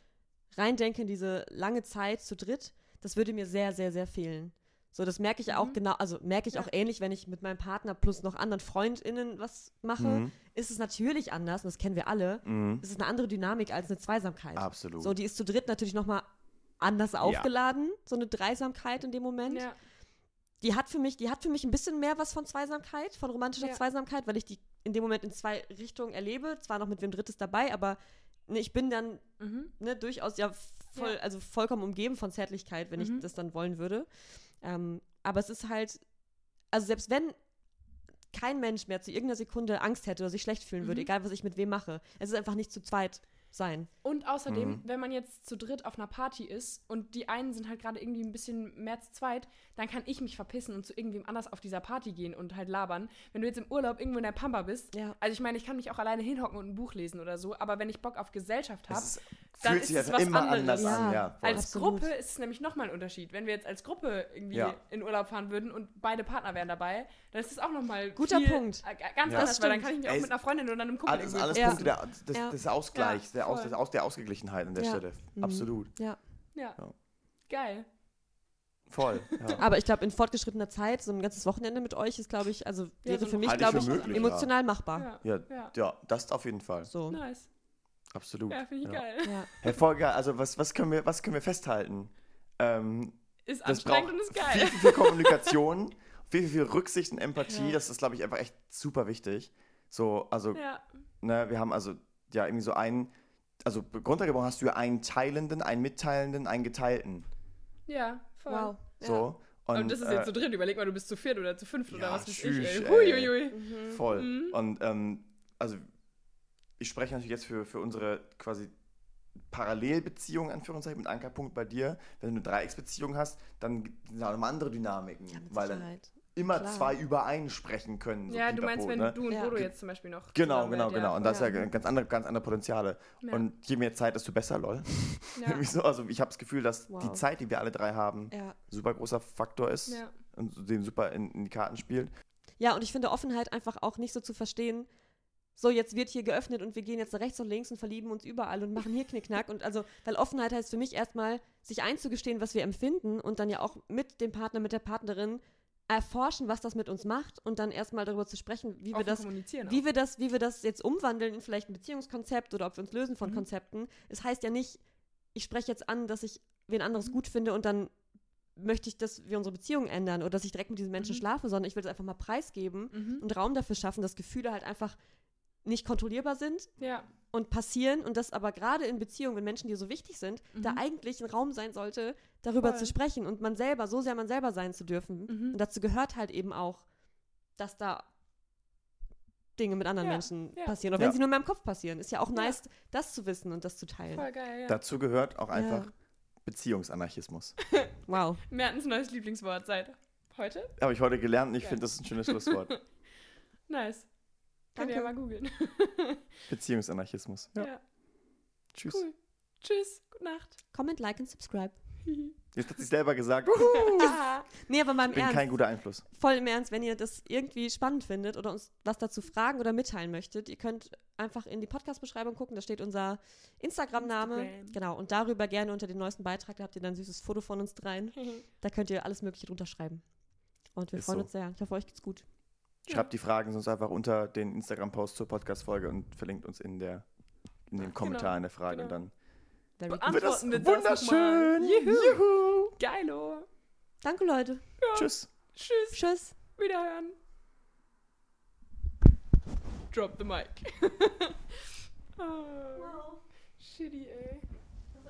reindenke in diese lange Zeit zu dritt, das würde mir sehr, sehr, sehr fehlen. So, das merke ich ja auch Mhm. genau, also merke ich Ja. auch ähnlich, wenn ich mit meinem Partner plus noch anderen FreundInnen was mache, Mhm. ist es natürlich anders, und das kennen wir alle, Mhm. es ist eine andere Dynamik als eine Zweisamkeit. Absolut. So, die ist zu dritt natürlich nochmal anders aufgeladen, so eine Dreisamkeit in dem Moment. Ja, Die hat für mich, die hat für mich ein bisschen mehr was von Zweisamkeit, von romantischer Ja. Zweisamkeit, weil ich die in dem Moment in zwei Richtungen erlebe, zwar noch mit wem Drittes dabei, aber ne, ich bin dann mhm. ne, durchaus ja voll, Ja. also vollkommen umgeben von Zärtlichkeit, wenn Mhm. ich das dann wollen würde. Ähm, aber es ist halt, also selbst wenn kein Mensch mehr zu irgendeiner Sekunde Angst hätte oder sich schlecht fühlen würde, Mhm. egal was ich mit wem mache, es ist einfach nicht zu zweit sein. Und außerdem, Mhm. wenn man jetzt zu dritt auf einer Party ist und die einen sind halt gerade irgendwie ein bisschen mehr zu zweit, dann kann ich mich verpissen und zu irgendwem anders auf dieser Party gehen und halt labern. Wenn du jetzt im Urlaub irgendwo in der Pampa bist, Ja. also ich meine, ich kann mich auch alleine hinhocken und ein Buch lesen oder so, aber wenn ich Bock auf Gesellschaft habe, dann fühlt ist sich es einfach was immer anderes. anders an. Ja. Ja, als Absolut. Gruppe ist es nämlich nochmal ein Unterschied. Wenn wir jetzt als Gruppe irgendwie Ja. in Urlaub fahren würden und beide Partner wären dabei, dann ist es auch nochmal Guter viel, Punkt. Äh, ganz Ja. anders, weil dann kann ich mich auch Ey, mit einer Freundin oder einem Kumpel alles, alles Ja. Punkte der, des, Ja. des Ausgleichs, der, Aus, des, aus der Ausgeglichenheit an der Ja. Stelle. Mhm. Absolut. Ja. Ja. Ja. Geil. Voll. Ja. Aber ich glaube, in fortgeschrittener Zeit, so ein ganzes Wochenende mit euch ist, glaube ich, also wäre so für mich, glaube ich, möglich, emotional machbar. Ja. ja, Ja. ja, das auf jeden Fall. So. Nice. Absolut. Ja, finde ich ja. geil. Ja. Hey, voll geil. Also, was, was, können wir, was können wir festhalten? Ähm, Ist das anstrengend braucht und ist geil. viel, viel, viel Kommunikation, viel, viel Rücksicht und Empathie. Ja. Das ist, glaube ich, einfach echt super wichtig. So, also, Ja. ne, wir haben also ja irgendwie so einen, also grundsätzlich hast du ja einen Teilenden, einen Mitteilenden, einen Geteilten. Ja, voll. Wow. So. Und, das ist äh, jetzt so drin. Überleg mal, du bist zu viert oder zu fünft oder was weiß ich. Ey. ey. Huiuiui. Mhm. Voll. Mhm. Und ähm, also ich spreche natürlich jetzt für, für unsere quasi Parallelbeziehung, Anführungszeichen, mit Ankerpunkt bei dir. Wenn du eine Dreiecksbeziehung hast, dann sind da nochmal andere Dynamiken, Ja, mit weil dann Sicherheit. immer Klar. zwei überein sprechen können. so Ja, du meinst, wenn ne? du und Ja. Bodo jetzt zum Beispiel noch. Genau, genau, genau. Ja, Und das ist ja ganz andere, ganz andere Potenziale. Ja. Und je mehr Zeit, desto besser, lol. so, also ich habe das Gefühl, dass Wow. die Zeit, die wir alle drei haben, Ja. super großer Faktor ist ja. und den super in, in die Karten spielt. ja, und ich finde Offenheit einfach auch nicht so zu verstehen, so jetzt wird hier geöffnet und wir gehen jetzt nach rechts und links und verlieben uns überall und machen hier Knickknack. Und also, weil Offenheit heißt für mich erstmal, sich einzugestehen, was wir empfinden und dann ja auch mit dem Partner, mit der Partnerin erforschen, was das mit uns macht und dann erstmal darüber zu sprechen, wie wir das wie wir das, wie wir das jetzt umwandeln in vielleicht ein Beziehungskonzept oder ob wir uns lösen von Mhm. Konzepten. Es heißt ja nicht, ich spreche jetzt an, dass ich wen anderes Mhm. gut finde und dann möchte ich, dass wir unsere Beziehung ändern oder dass ich direkt mit diesem Menschen Mhm. schlafe, sondern ich will es einfach mal preisgeben Mhm. und Raum dafür schaffen, dass Gefühle halt einfach nicht kontrollierbar sind Ja. und passieren und dass aber gerade in Beziehungen, wenn Menschen dir so wichtig sind, da Mhm. eigentlich ein Raum sein sollte, darüber Voll. zu sprechen und man selber, so sehr man selber sein zu dürfen. Mhm. Und dazu gehört halt eben auch, dass da Dinge mit anderen Ja, Menschen ja. passieren. Auch Ja. wenn sie nur in meinem Kopf passieren. Ist ja auch Ja. nice, das zu wissen und das zu teilen. Voll geil, ja. Dazu gehört auch einfach Ja. Beziehungsanarchismus. Wow. Mertens neues Lieblingswort seit heute. Habe ich heute gelernt und ich finde, das ist ein schönes Schlusswort. Nice. Könnt ihr ja mal googeln. Beziehungsanarchismus. Ja. Ja. Tschüss. Cool. Tschüss. Gute Nacht. Comment, like und subscribe. Jetzt hat sie selber gesagt, Uhu, Nee, aber mal im bin Ernst. kein guter Einfluss. voll im Ernst, wenn ihr das irgendwie spannend findet oder uns was dazu fragen oder mitteilen möchtet, ihr könnt einfach in die Podcast-Beschreibung gucken, da steht unser Instagram-Name. Instagram. Genau, und darüber gerne unter den neuesten Beitrag, da habt ihr dann ein süßes Foto von uns dreien. Da könnt ihr alles Mögliche drunter schreiben. Und wir Ist freuen so. uns sehr. Ich hoffe, euch geht's gut. Schreibt ja. die Fragen sonst einfach unter den Instagram-Post zur Podcast-Folge und verlinkt uns in, der, in den Kommentar genau, in der Frage genau. und dann da beantworten wir das. Wunderschön! Juhu. Juhu! Geilo! Danke, Leute. Ja. Tschüss. Tschüss. Tschüss. Wiederhören. Drop the mic. oh, wow. Shitty, ey.